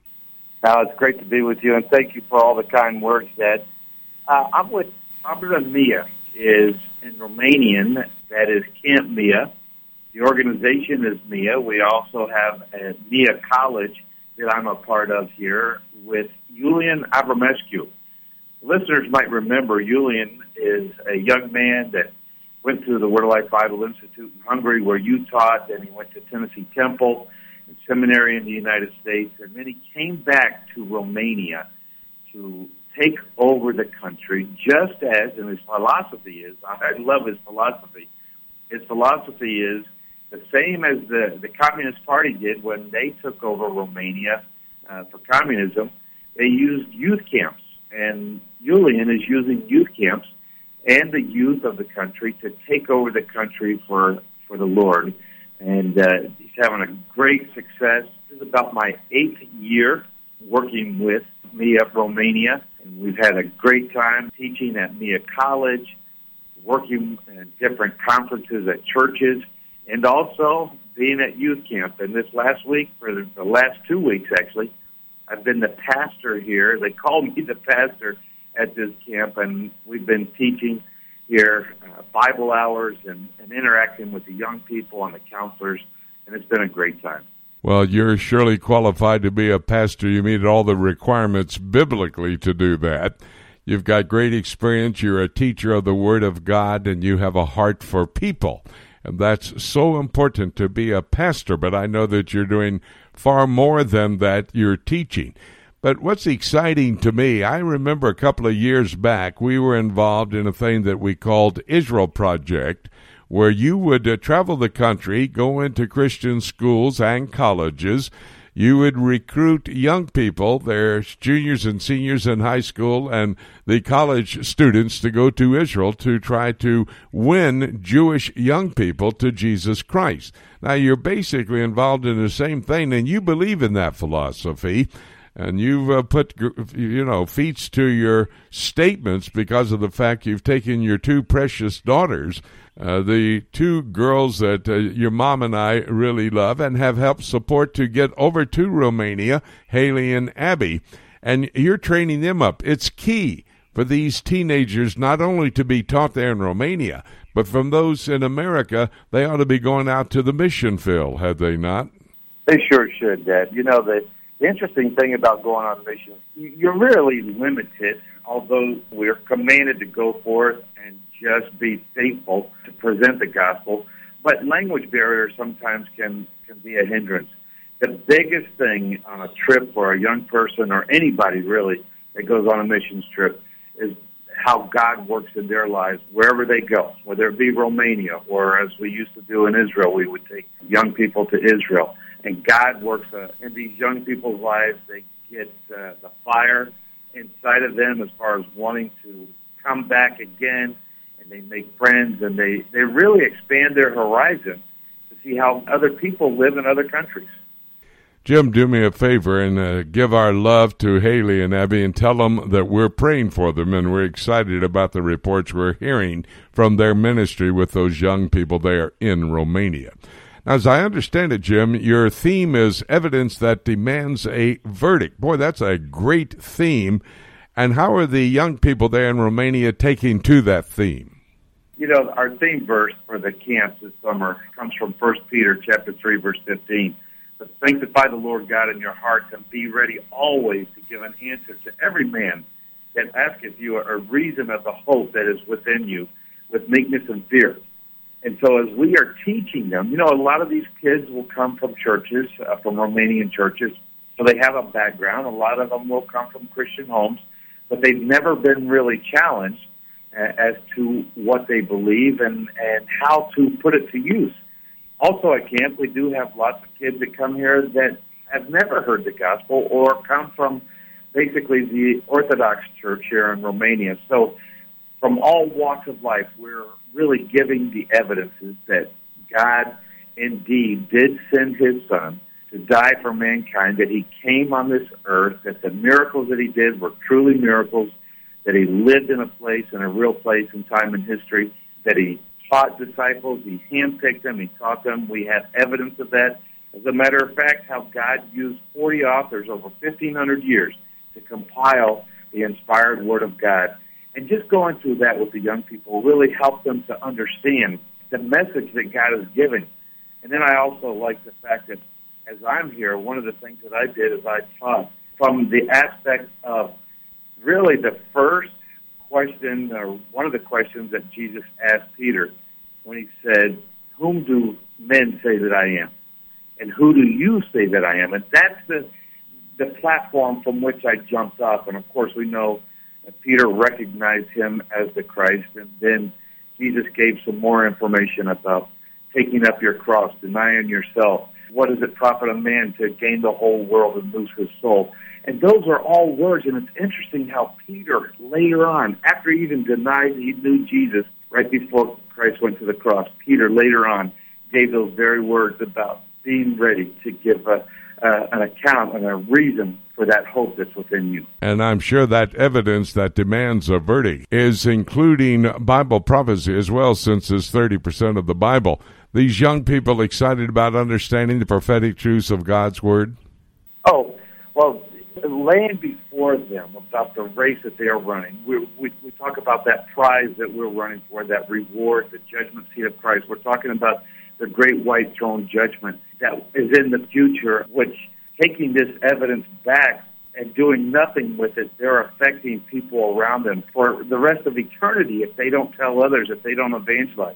Now, it's great to be with you, and thank you for all the kind words, Dad. Uh, I'm with Mia is in Romanian, that is Camp Mia. The organization is Mia. We also have a Mia College that I'm a part of here with Julian Abramescu. Listeners might remember Julian is a young man that went to the Word of Life Bible Institute in Hungary where you taught, then he went to Tennessee Temple and seminary in the United States, and then he came back to Romania to take over the country, just as, and his philosophy is, I love his philosophy. His philosophy is the same as the, the Communist Party did when they took over Romania uh, for communism. They used youth camps, and Julian is using youth camps and the youth of the country to take over the country for, for the Lord. And uh, he's having a great success. This is about my eighth year working with me up Romania and we've had a great time teaching at Mia College, working in different conferences at churches, and also being at youth camp. And this last week, for the last two weeks actually, I've been the pastor here. They call me the pastor at this camp, and we've been teaching here uh, Bible hours and, and interacting with the young people and the counselors, and it's been a great time. Well, you're surely qualified to be a pastor. You meet all the requirements biblically to do that. You've got great experience. You're a teacher of the Word of God, and you have a heart for people. And that's so important to be a pastor. But I know that you're doing far more than that. You're teaching. But what's exciting to me, I remember a couple of years back, we were involved in a thing that we called Israel Project where you would uh, travel the country, go into Christian schools and colleges. You would recruit young people, their juniors and seniors in high school, and the college students to go to Israel to try to win Jewish young people to Jesus Christ. Now, you're basically involved in the same thing, and you believe in that philosophy and you've uh, put you know feats to your statements because of the fact you've taken your two precious daughters uh, the two girls that uh, your mom and I really love and have helped support to get over to Romania, Haley and Abby. And you're training them up. It's key for these teenagers not only to be taught there in Romania, but from those in America, they ought to be going out to the mission field, had they not? They sure should, Dad. You know, the, the interesting thing about going on missions, you're really limited, although we're commanded to go forth and just be faithful to present the gospel. But language barriers sometimes can, can be a hindrance. The biggest thing on a trip for a young person or anybody really that goes on a missions trip is how God works in their lives wherever they go, whether it be Romania or as we used to do in Israel, we would take young people to Israel. And God works uh, in these young people's lives. They get uh, the fire inside of them as far as wanting to come back again and they make friends and they, they really expand their horizon to see how other people live in other countries. Jim, do me a favor and uh, give our love to Haley and Abby and tell them that we're praying for them and we're excited about the reports we're hearing from their ministry with those young people there in Romania. Now, as I understand it, Jim, your theme is evidence that demands a verdict. Boy, that's a great theme. And how are the young people there in Romania taking to that theme? You know, our theme verse for the camps this summer comes from 1 Peter chapter 3, verse 15. But sanctify the Lord God in your hearts and be ready always to give an answer to every man that asketh you a reason of the hope that is within you with meekness and fear. And so as we are teaching them, you know, a lot of these kids will come from churches, uh, from Romanian churches, so they have a background. A lot of them will come from Christian homes, but they've never been really challenged as to what they believe and, and how to put it to use. Also at camp, we do have lots of kids that come here that have never heard the gospel or come from basically the Orthodox Church here in Romania. So from all walks of life, we're really giving the evidences that God indeed did send his son to die for mankind, that he came on this earth, that the miracles that he did were truly miracles, that he lived in a place, in a real place in time and history, that he taught disciples, he handpicked them, he taught them. We have evidence of that. As a matter of fact, how God used 40 authors over 1,500 years to compile the inspired Word of God. And just going through that with the young people really helped them to understand the message that God is giving. And then I also like the fact that as I'm here, one of the things that I did is I taught from the aspect of really the first question, or one of the questions that Jesus asked Peter when he said, Whom do men say that I am? And who do you say that I am? And that's the, the platform from which I jumped off. And of course, we know that Peter recognized him as the Christ. And then Jesus gave some more information about taking up your cross, denying yourself. What does it profit a man to gain the whole world and lose his soul? And those are all words, and it's interesting how Peter later on, after he even denied he knew Jesus right before Christ went to the cross, Peter later on gave those very words about being ready to give a, uh, an account and a reason for that hope that's within you. And I'm sure that evidence that demands a verdict is including Bible prophecy as well, since it's 30% of the Bible. These young people excited about understanding the prophetic truths of God's Word? Oh, well, laying before them about the race that they are running. We, we, we talk about that prize that we're running for, that reward, the judgment seat of Christ. We're talking about the great white throne judgment that is in the future, which taking this evidence back and doing nothing with it, they're affecting people around them for the rest of eternity if they don't tell others, if they don't evangelize.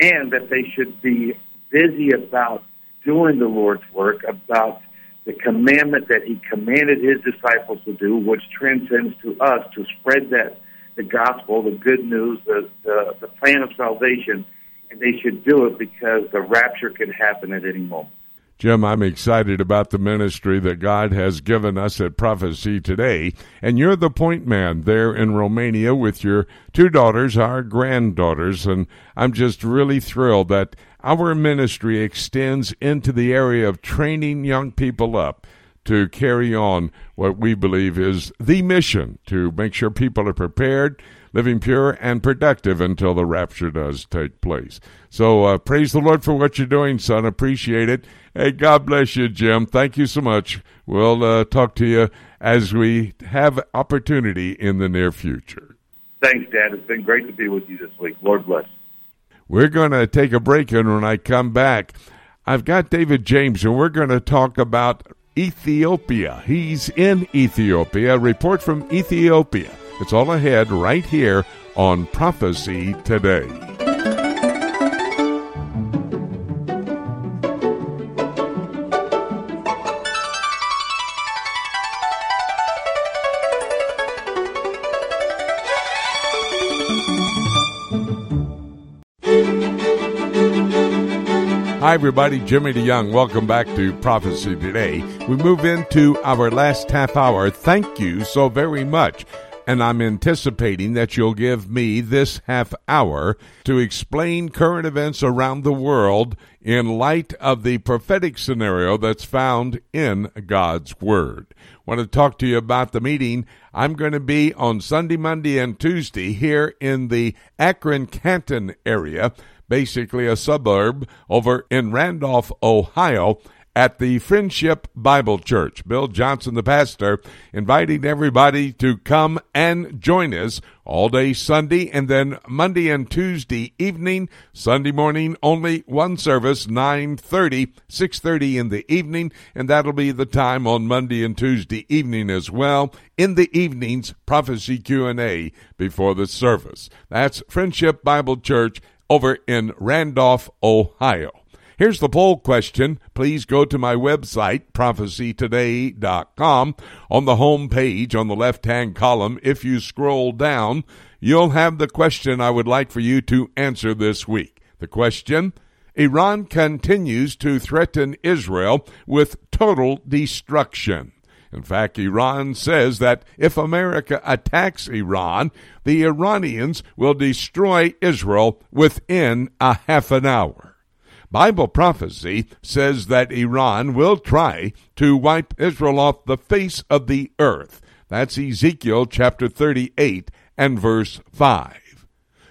And that they should be busy about doing the Lord's work, about the commandment that he commanded his disciples to do, which transcends to us to spread that the gospel, the good news, the, the, the plan of salvation, and they should do it because the rapture could happen at any moment. Jim, I'm excited about the ministry that God has given us at Prophecy today. And you're the point man there in Romania with your two daughters, our granddaughters. And I'm just really thrilled that our ministry extends into the area of training young people up to carry on what we believe is the mission to make sure people are prepared, living pure and productive until the rapture does take place. So uh, praise the Lord for what you're doing, son. Appreciate it. Hey, God bless you, Jim. Thank you so much. We'll uh, talk to you as we have opportunity in the near future. Thanks, Dad. It's been great to be with you this week. Lord bless. We're going to take a break, and when I come back, I've got David James, and we're going to talk about Ethiopia. He's in Ethiopia. Report from Ethiopia. It's all ahead right here on Prophecy Today. Hi, everybody. Jimmy DeYoung. Welcome back to Prophecy Today. We move into our last half hour. Thank you so very much. And I'm anticipating that you'll give me this half hour to explain current events around the world in light of the prophetic scenario that's found in God's Word. Want to talk to you about the meeting. I'm going to be on Sunday, Monday, and Tuesday here in the Akron Canton area basically a suburb over in Randolph, Ohio. At the Friendship Bible Church. Bill Johnson, the pastor, inviting everybody to come and join us all day Sunday and then Monday and Tuesday evening. Sunday morning only one service, 9.30, 6.30 in the evening, and that'll be the time on Monday and Tuesday evening as well. In the evenings, prophecy Q&A before the service. That's Friendship Bible Church over in Randolph, Ohio. Here's the poll question. Please go to my website, prophecytoday.com. On the home page, on the left hand column, if you scroll down, you'll have the question I would like for you to answer this week. The question Iran continues to threaten Israel with total destruction. In fact, Iran says that if America attacks Iran, the Iranians will destroy Israel within a half an hour. Bible prophecy says that Iran will try to wipe Israel off the face of the earth. That's Ezekiel chapter 38 and verse 5.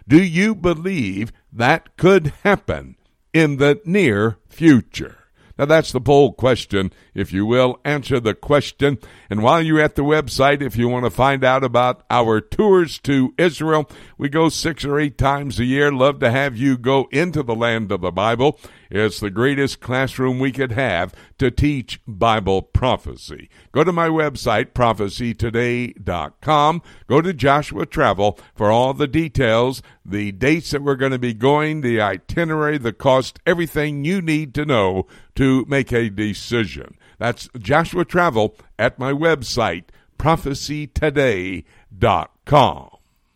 Do you believe that could happen in the near future? Now, that's the poll question. If you will, answer the question. And while you're at the website, if you want to find out about our tours to Israel, we go six or eight times a year. Love to have you go into the land of the Bible. It's the greatest classroom we could have to teach Bible prophecy. Go to my website, prophecytoday.com. Go to Joshua Travel for all the details, the dates that we're going to be going, the itinerary, the cost, everything you need to know to make a decision. That's Joshua Travel at my website, prophecytoday.com.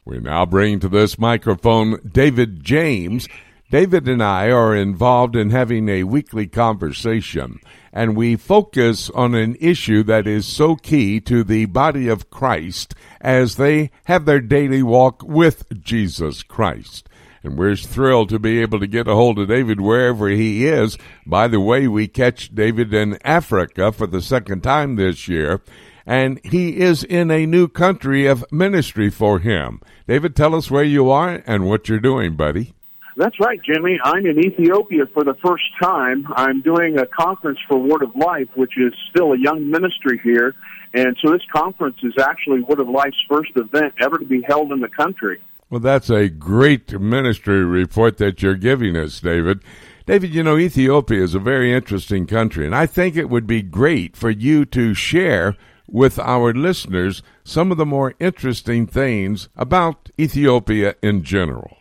We now bring to this microphone David James. David and I are involved in having a weekly conversation, and we focus on an issue that is so key to the body of Christ as they have their daily walk with Jesus Christ. And we're thrilled to be able to get a hold of David wherever he is. By the way, we catch David in Africa for the second time this year, and he is in a new country of ministry for him. David, tell us where you are and what you're doing, buddy. That's right, Jimmy. I'm in Ethiopia for the first time. I'm doing a conference for Word of Life, which is still a young ministry here. And so this conference is actually Word of Life's first event ever to be held in the country. Well, that's a great ministry report that you're giving us, David. David, you know, Ethiopia is a very interesting country, and I think it would be great for you to share with our listeners some of the more interesting things about Ethiopia in general.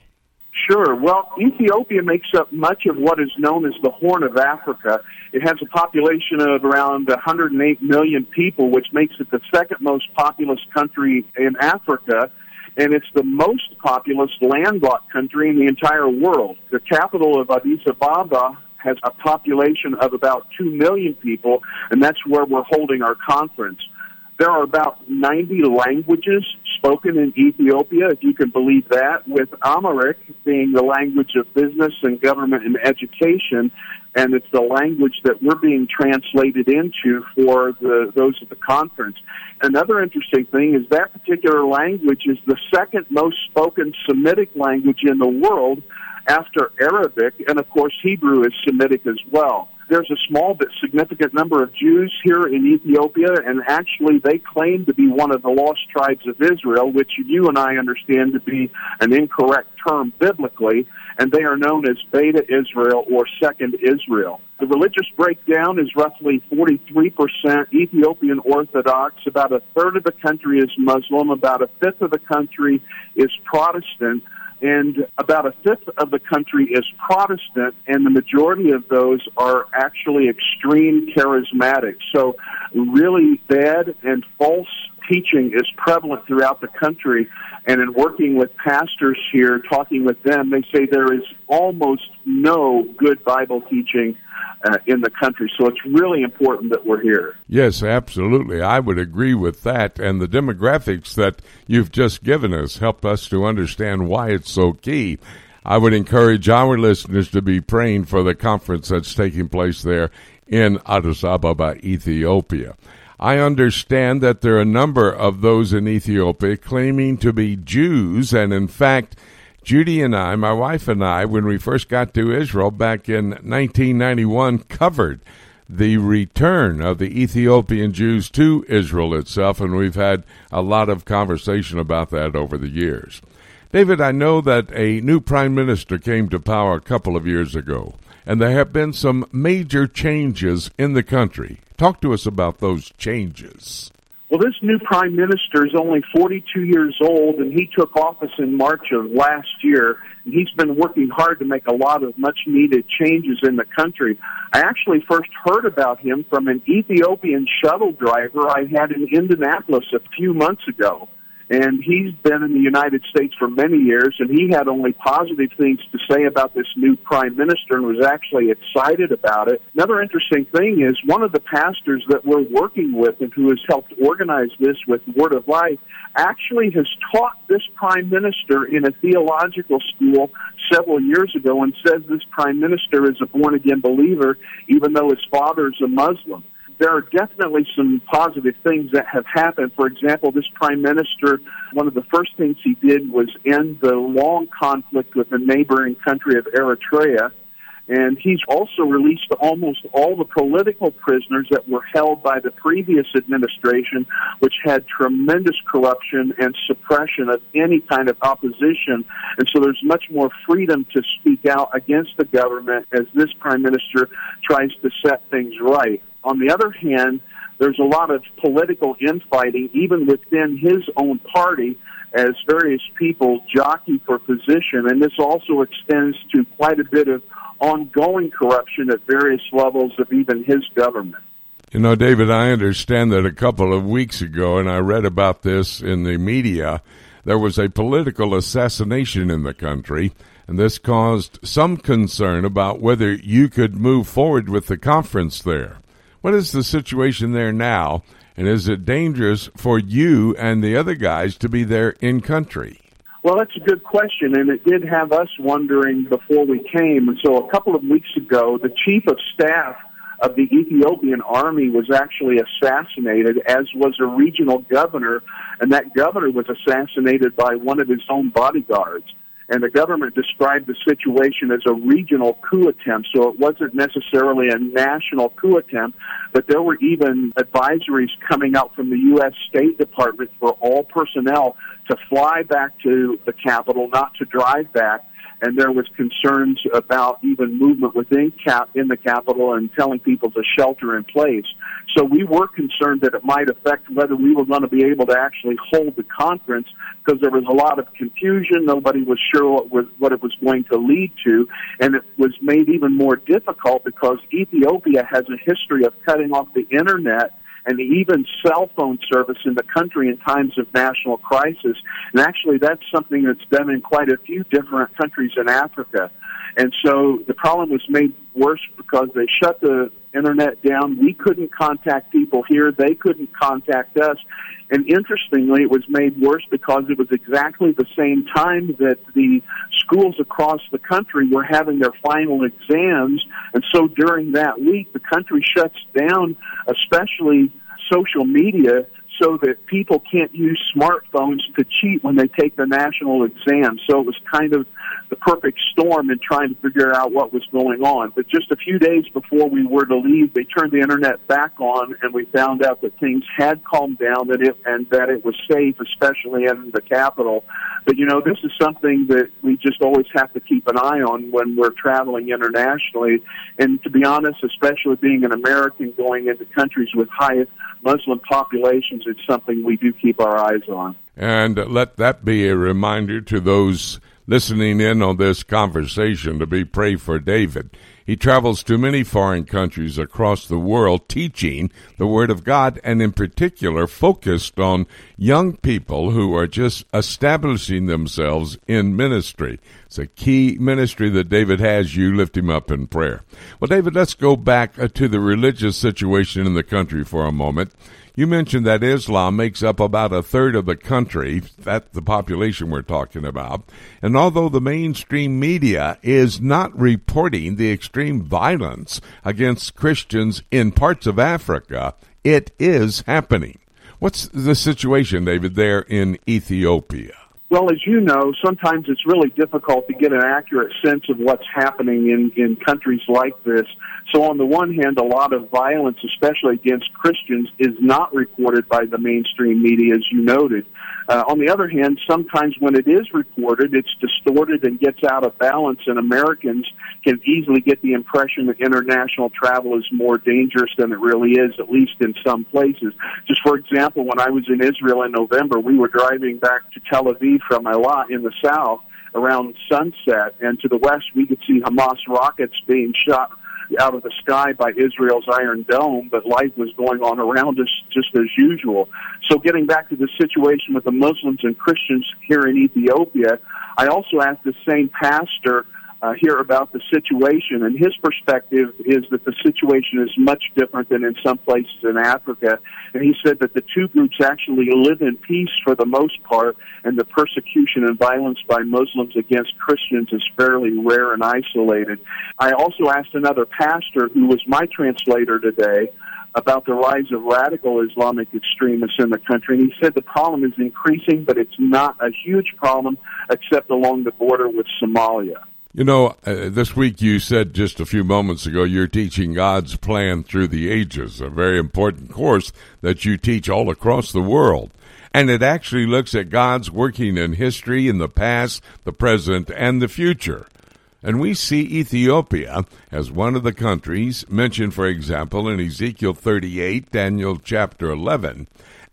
Sure. Well, Ethiopia makes up much of what is known as the Horn of Africa. It has a population of around 108 million people, which makes it the second most populous country in Africa, and it's the most populous landlocked country in the entire world. The capital of Addis Ababa has a population of about 2 million people, and that's where we're holding our conference. There are about 90 languages spoken in Ethiopia, if you can believe that, with Amharic being the language of business and government and education, and it's the language that we're being translated into for the, those at the conference. Another interesting thing is that particular language is the second most spoken Semitic language in the world after Arabic, and of course Hebrew is Semitic as well there's a small but significant number of Jews here in Ethiopia, and actually they claim to be one of the lost tribes of Israel, which you and I understand to be an incorrect term biblically, and they are known as Beta Israel or Second Israel. The religious breakdown is roughly 43% Ethiopian Orthodox, about a third of the country is Muslim, about a fifth of the country is Protestant, and about a fifth of the country is Protestant, and the majority of those are actually extreme charismatic. So, really bad and false teaching is prevalent throughout the country. And in working with pastors here, talking with them, they say there is almost no good Bible teaching uh, in the country. So it's really important that we're here. Yes, absolutely. I would agree with that. And the demographics that you've just given us help us to understand why it's so key. I would encourage our listeners to be praying for the conference that's taking place there in Addis Ababa, Ethiopia. I understand that there are a number of those in Ethiopia claiming to be Jews, and in fact, Judy and I, my wife and I, when we first got to Israel back in 1991, covered the return of the Ethiopian Jews to Israel itself, and we've had a lot of conversation about that over the years. David, I know that a new prime minister came to power a couple of years ago, and there have been some major changes in the country. Talk to us about those changes. Well, this new prime minister is only 42 years old, and he took office in March of last year. And he's been working hard to make a lot of much needed changes in the country. I actually first heard about him from an Ethiopian shuttle driver I had in Indianapolis a few months ago and he's been in the United States for many years, and he had only positive things to say about this new prime minister and was actually excited about it. Another interesting thing is one of the pastors that we're working with and who has helped organize this with Word of Life actually has taught this prime minister in a theological school several years ago and says this prime minister is a born again believer, even though his father is a Muslim there are definitely some positive things that have happened. For example, this prime minister, one of the first things he did was end the long conflict with the neighboring country of Eritrea. And he's also released almost all the political prisoners that were held by the previous administration, which had tremendous corruption and suppression of any kind of opposition. And so there's much more freedom to speak out against the government as this prime minister tries to set things right. On the other hand, there's a lot of political infighting, even within his own party, as various people jockey for position. And this also extends to quite a bit of ongoing corruption at various levels of even his government. You know, David, I understand that a couple of weeks ago, and I read about this in the media, there was a political assassination in the country, and this caused some concern about whether you could move forward with the conference there. What is the situation there now? And is it dangerous for you and the other guys to be there in country? Well, that's a good question, and it did have us wondering before we came. And so a couple of weeks ago, the chief of staff of the Ethiopian army was actually assassinated, as was a regional governor, and that governor was assassinated by one of his own bodyguards and the government described the situation as a regional coup attempt. So it wasn't necessarily a national coup attempt, but there were even advisories coming out from the U.S. State Department for all personnel to fly back to the capital, not to drive back and there was concerns about even movement within cap in the capital and telling people to shelter in place. So we were concerned that it might affect whether we were going to be able to actually hold the conference because there was a lot of confusion. Nobody was sure what was what it was going to lead to, and it was made even more difficult because Ethiopia has a history of cutting off the internet and even cell phone service in the country in times of national crisis. And actually, that's something that's done in quite a few different countries in Africa. And so the problem was made worse because they shut the internet down. We couldn't contact people here. They couldn't contact us. And interestingly, it was made worse because it was exactly the same time that the schools across the country were having their final exams. And so during that week, the country shuts down, especially social media so that people can't use smartphones to cheat when they take the national exam. So it was kind of the perfect storm in trying to figure out what was going on. But just a few days before we were to leave, they turned the internet back on, and we found out that things had calmed down, that it and that it was safe, especially in the capital. But you know, this is something that we just always have to keep an eye on when we're traveling internationally. And to be honest, especially being an American going into countries with high Muslim populations, it's something we do keep our eyes on. And let that be a reminder to those listening in on this conversation to be pray for David. He travels to many foreign countries across the world teaching the Word of God and in particular focused on young people who are just establishing themselves in ministry. It's a key ministry that David has. You lift him up in prayer. Well, David, let's go back uh, to the religious situation in the country for a moment. You mentioned that Islam makes up about a third of the country. That's the population we're talking about. And although the mainstream media is not reporting the extreme violence against Christians in parts of Africa, it is happening. What's the situation, David, there in Ethiopia? Well, as you know, sometimes it's really difficult to get an accurate sense of what's happening in, in countries like this. So, on the one hand, a lot of violence, especially against Christians, is not reported by the mainstream media, as you noted. Uh, on the other hand, sometimes when it is reported, it's distorted and gets out of balance, and Americans can easily get the impression that international travel is more dangerous than it really is, at least in some places. Just for example, when I was in Israel in November, we were driving back to Tel Aviv from Eilat in the south around sunset, and to the west we could see Hamas rockets being shot out of the sky by Israel's Iron Dome, but life was going on around us just as usual. So, getting back to the situation with the Muslims and Christians here in Ethiopia, I also asked the same pastor uh, hear about the situation, and his perspective is that the situation is much different than in some places in Africa. And he said that the two groups actually live in peace for the most part, and the persecution and violence by Muslims against Christians is fairly rare and isolated. I also asked another pastor who was my translator today about the rise of radical Islamic extremists in the country, and he said the problem is increasing, but it's not a huge problem except along the border with Somalia. You know, uh, this week you said just a few moments ago you're teaching God's plan through the ages, a very important course that you teach all across the world. And it actually looks at God's working in history in the past, the present, and the future. And we see Ethiopia as one of the countries mentioned, for example, in Ezekiel 38, Daniel chapter 11,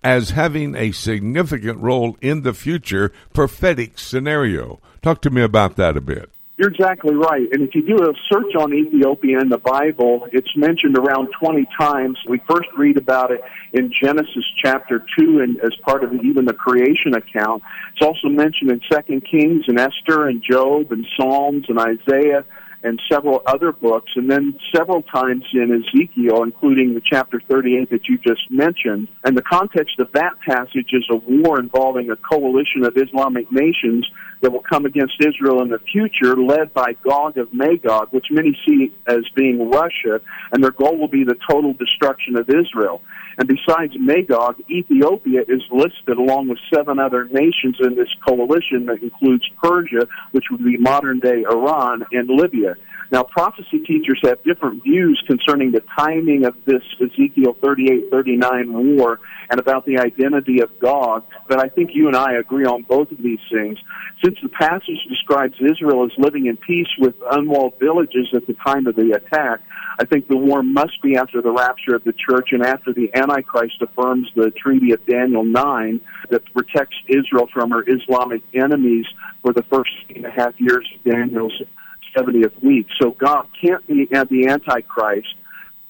as having a significant role in the future prophetic scenario. Talk to me about that a bit. You're exactly right. And if you do a search on Ethiopia in the Bible, it's mentioned around 20 times. We first read about it in Genesis chapter 2 and as part of even the creation account. It's also mentioned in Second Kings and Esther and Job and Psalms and Isaiah and several other books, and then several times in Ezekiel, including the chapter 38 that you just mentioned. And the context of that passage is a war involving a coalition of Islamic nations that will come against Israel in the future, led by Gog of Magog, which many see as being Russia, and their goal will be the total destruction of Israel. And besides Magog, Ethiopia is listed along with seven other nations in this coalition that includes Persia, which would be modern day Iran, and Libya. Now, prophecy teachers have different views concerning the timing of this Ezekiel 38 39 war and about the identity of Gog, but I think you and I agree on both of these things. Since the passage describes Israel as living in peace with unwalled villages at the time of the attack, I think the war must be after the rapture of the church and after the Antichrist affirms the Treaty of Daniel 9 that protects Israel from her Islamic enemies for the first and a half years of Daniel's 70th week. So Gog can't be the Antichrist,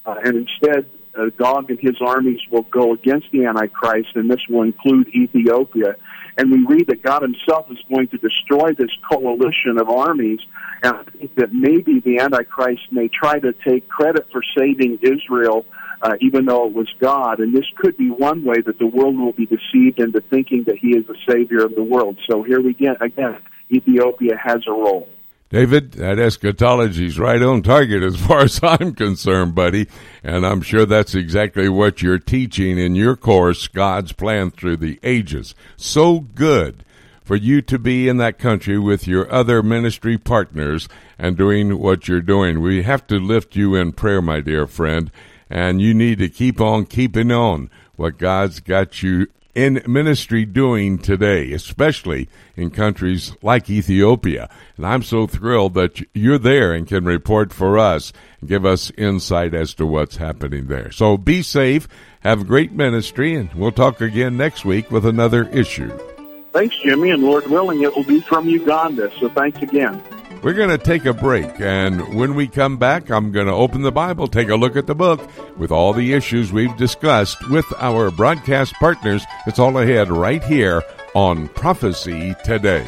uh, and instead, uh, Gog and his armies will go against the Antichrist, and this will include Ethiopia. And we read that God himself is going to destroy this coalition of armies, and I think that maybe the Antichrist may try to take credit for saving Israel. Uh, even though it was God. And this could be one way that the world will be deceived into thinking that he is the savior of the world. So here we get, again, Ethiopia has a role. David, that eschatology's right on target as far as I'm concerned, buddy. And I'm sure that's exactly what you're teaching in your course, God's Plan Through the Ages. So good for you to be in that country with your other ministry partners and doing what you're doing. We have to lift you in prayer, my dear friend, and you need to keep on keeping on what God's got you in ministry doing today, especially in countries like Ethiopia. And I'm so thrilled that you're there and can report for us and give us insight as to what's happening there. So be safe, have great ministry, and we'll talk again next week with another issue. Thanks, Jimmy, and Lord willing, it will be from Uganda. So thanks again. We're going to take a break, and when we come back, I'm going to open the Bible, take a look at the book with all the issues we've discussed with our broadcast partners. It's all ahead right here on Prophecy Today.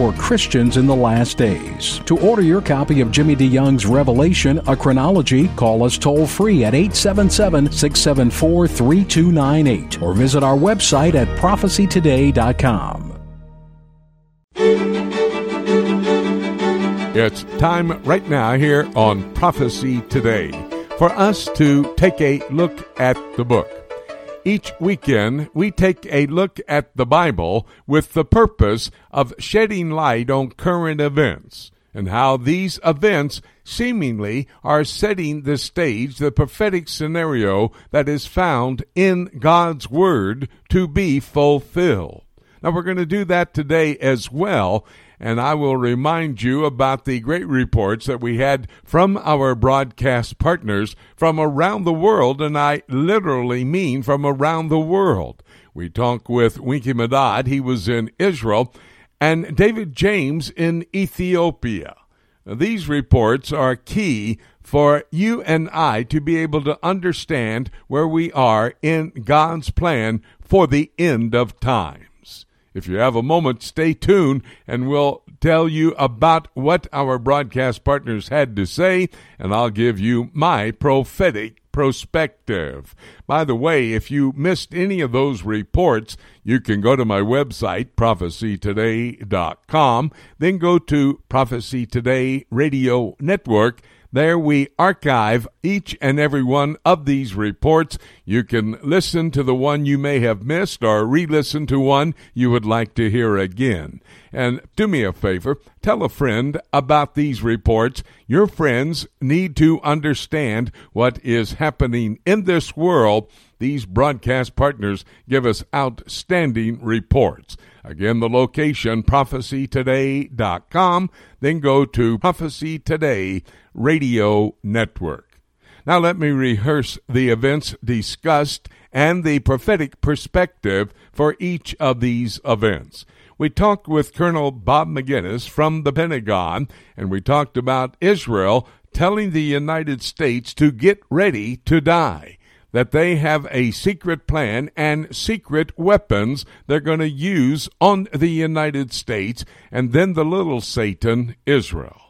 for Christians in the last days. To order your copy of Jimmy DeYoung's Revelation, a chronology, call us toll free at 877 674 3298 or visit our website at prophecytoday.com. It's time right now here on Prophecy Today for us to take a look at the book. Each weekend, we take a look at the Bible with the purpose of shedding light on current events and how these events seemingly are setting the stage, the prophetic scenario that is found in God's Word to be fulfilled. Now, we're going to do that today as well and I will remind you about the great reports that we had from our broadcast partners from around the world, and I literally mean from around the world. We talked with Winky Madad, he was in Israel, and David James in Ethiopia. These reports are key for you and I to be able to understand where we are in God's plan for the end of time. If you have a moment, stay tuned and we'll tell you about what our broadcast partners had to say, and I'll give you my prophetic perspective. By the way, if you missed any of those reports, you can go to my website, prophecytoday.com, then go to Prophecy Today Radio Network there we archive each and every one of these reports. You can listen to the one you may have missed or re listen to one you would like to hear again. And do me a favor, tell a friend about these reports. Your friends need to understand what is happening in this world. These broadcast partners give us outstanding reports. Again, the location, prophecytoday.com. Then go to Prophecy Today Radio Network. Now, let me rehearse the events discussed and the prophetic perspective for each of these events. We talked with Colonel Bob Maginnis from the Pentagon, and we talked about Israel telling the United States to get ready to die that they have a secret plan and secret weapons they're going to use on the United States and then the little Satan, Israel.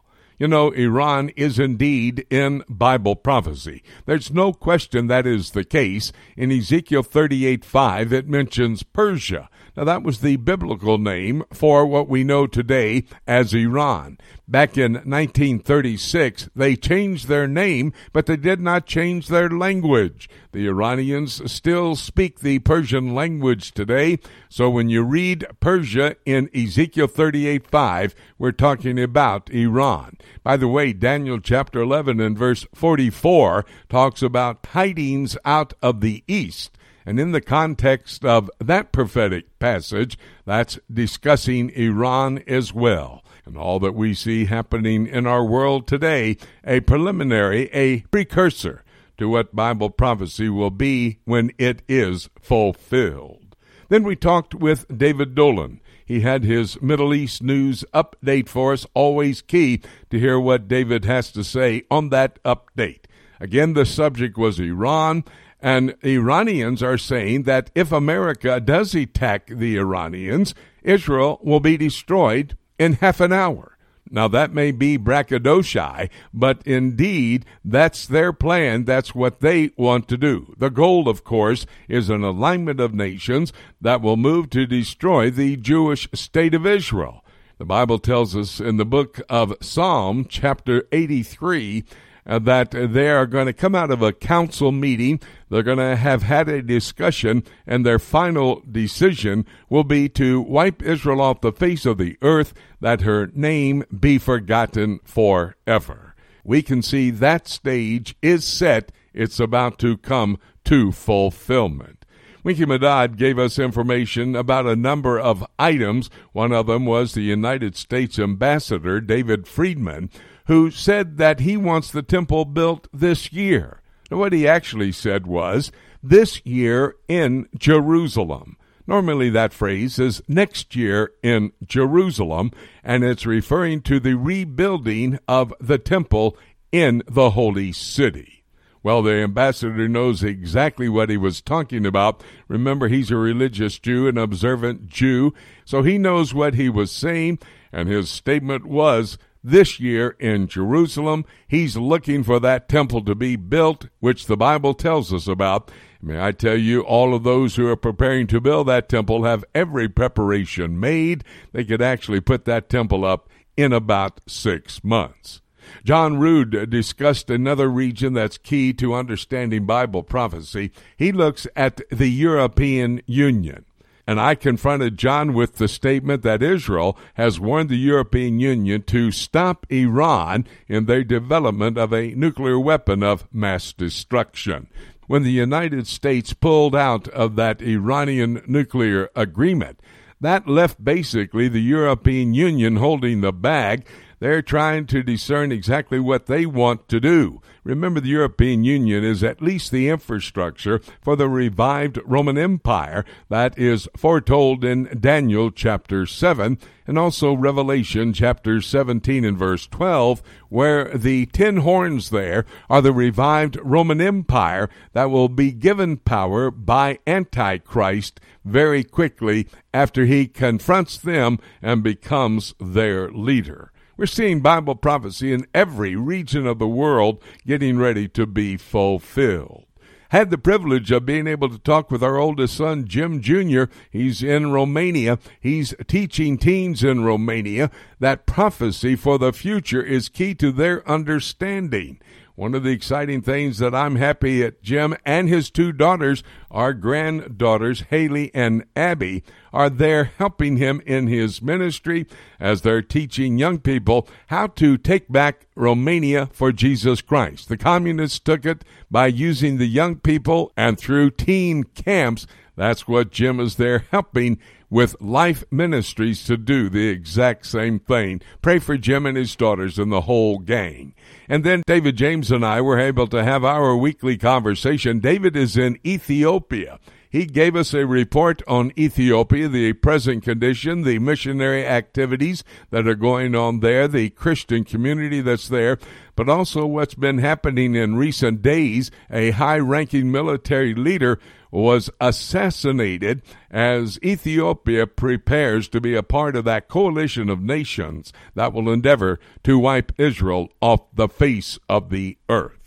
You know, Iran is indeed in Bible prophecy. There's no question that is the case. In Ezekiel 38 5, it mentions Persia. Now, that was the biblical name for what we know today as Iran. Back in 1936, they changed their name, but they did not change their language. The Iranians still speak the Persian language today, so when you read Persia in Ezekiel 38 5, we're talking about Iran. By the way, Daniel chapter 11 and verse 44 talks about tidings out of the east. And in the context of that prophetic passage, that's discussing Iran as well. And all that we see happening in our world today, a preliminary, a precursor to what Bible prophecy will be when it is fulfilled. Then we talked with David Dolan. He had his Middle East news update for us, always key to hear what David has to say on that update. Again, the subject was Iran and Iranians are saying that if America does attack the Iranians, Israel will be destroyed in half an hour. Now, that may be braggadocio, but indeed, that's their plan. That's what they want to do. The goal, of course, is an alignment of nations that will move to destroy the Jewish state of Israel. The Bible tells us in the book of Psalm, chapter 83, uh, Uh, that they are going to come out of a council meeting. They're going to have had a discussion, and their final decision will be to wipe Israel off the face of the earth, that her name be forgotten forever. We can see that stage is set. It's about to come to fulfillment. Winky Madad gave us information about a number of items. One of them was the United States Ambassador, David Friedman, who said that he wants the temple built this year. Now, what he actually said was, this year in Jerusalem. Normally, that phrase is next year in Jerusalem, and it's referring to the rebuilding of the temple in the holy city. Well, the ambassador knows exactly what he was talking about. Remember, he's a religious Jew, an observant Jew, so he knows what he was saying, and his statement was this year in Jerusalem. He's looking for that temple to be built, which the Bible tells us about. May I tell you, all of those who are preparing to build that temple have every preparation made. They could actually put that temple up in about six months. John Rood discussed another region that's key to understanding Bible prophecy. He looks at the European Union. And I confronted John with the statement that Israel has warned the European Union to stop Iran in their development of a nuclear weapon of mass destruction. When the United States pulled out of that Iranian nuclear agreement, that left basically the European Union holding the bag they're trying to discern exactly what they want to do. Remember, the European Union is at least the infrastructure for the revived Roman Empire that is foretold in Daniel chapter 7 and also Revelation chapter 17 and verse 12, where the ten horns there are the revived Roman Empire that will be given power by Antichrist very quickly after he confronts them and becomes their leader. We're seeing Bible prophecy in every region of the world getting ready to be fulfilled. Had the privilege of being able to talk with our oldest son, Jim Jr. He's in Romania. He's teaching teens in Romania that prophecy for the future is key to their understanding. One of the exciting things that I'm happy at Jim and his two daughters, our granddaughters, Haley and Abby, are there helping him in his ministry as they're teaching young people how to take back Romania for Jesus Christ. The communists took it by using the young people and through teen camps. That's what Jim is there helping with Life Ministries to do the exact same thing. Pray for Jim and his daughters and the whole gang. And then David James and I were able to have our weekly conversation. David is in Ethiopia. He gave us a report on Ethiopia, the present condition, the missionary activities that are going on there, the Christian community that's there, but also what's been happening in recent days. A high ranking military leader was assassinated as Ethiopia prepares to be a part of that coalition of nations that will endeavor to wipe Israel off the face of the earth.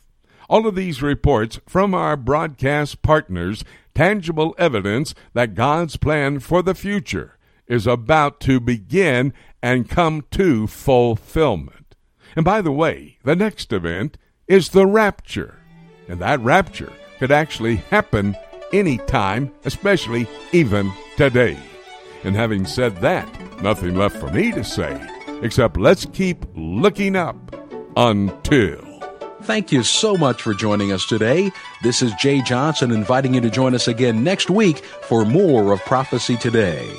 All of these reports from our broadcast partners, tangible evidence that God's plan for the future is about to begin and come to fulfillment. And by the way, the next event is the rapture. And that rapture could actually happen any time, especially even today. And having said that, nothing left for me to say except let's keep looking up until. Thank you so much for joining us today. This is Jay Johnson inviting you to join us again next week for more of Prophecy Today.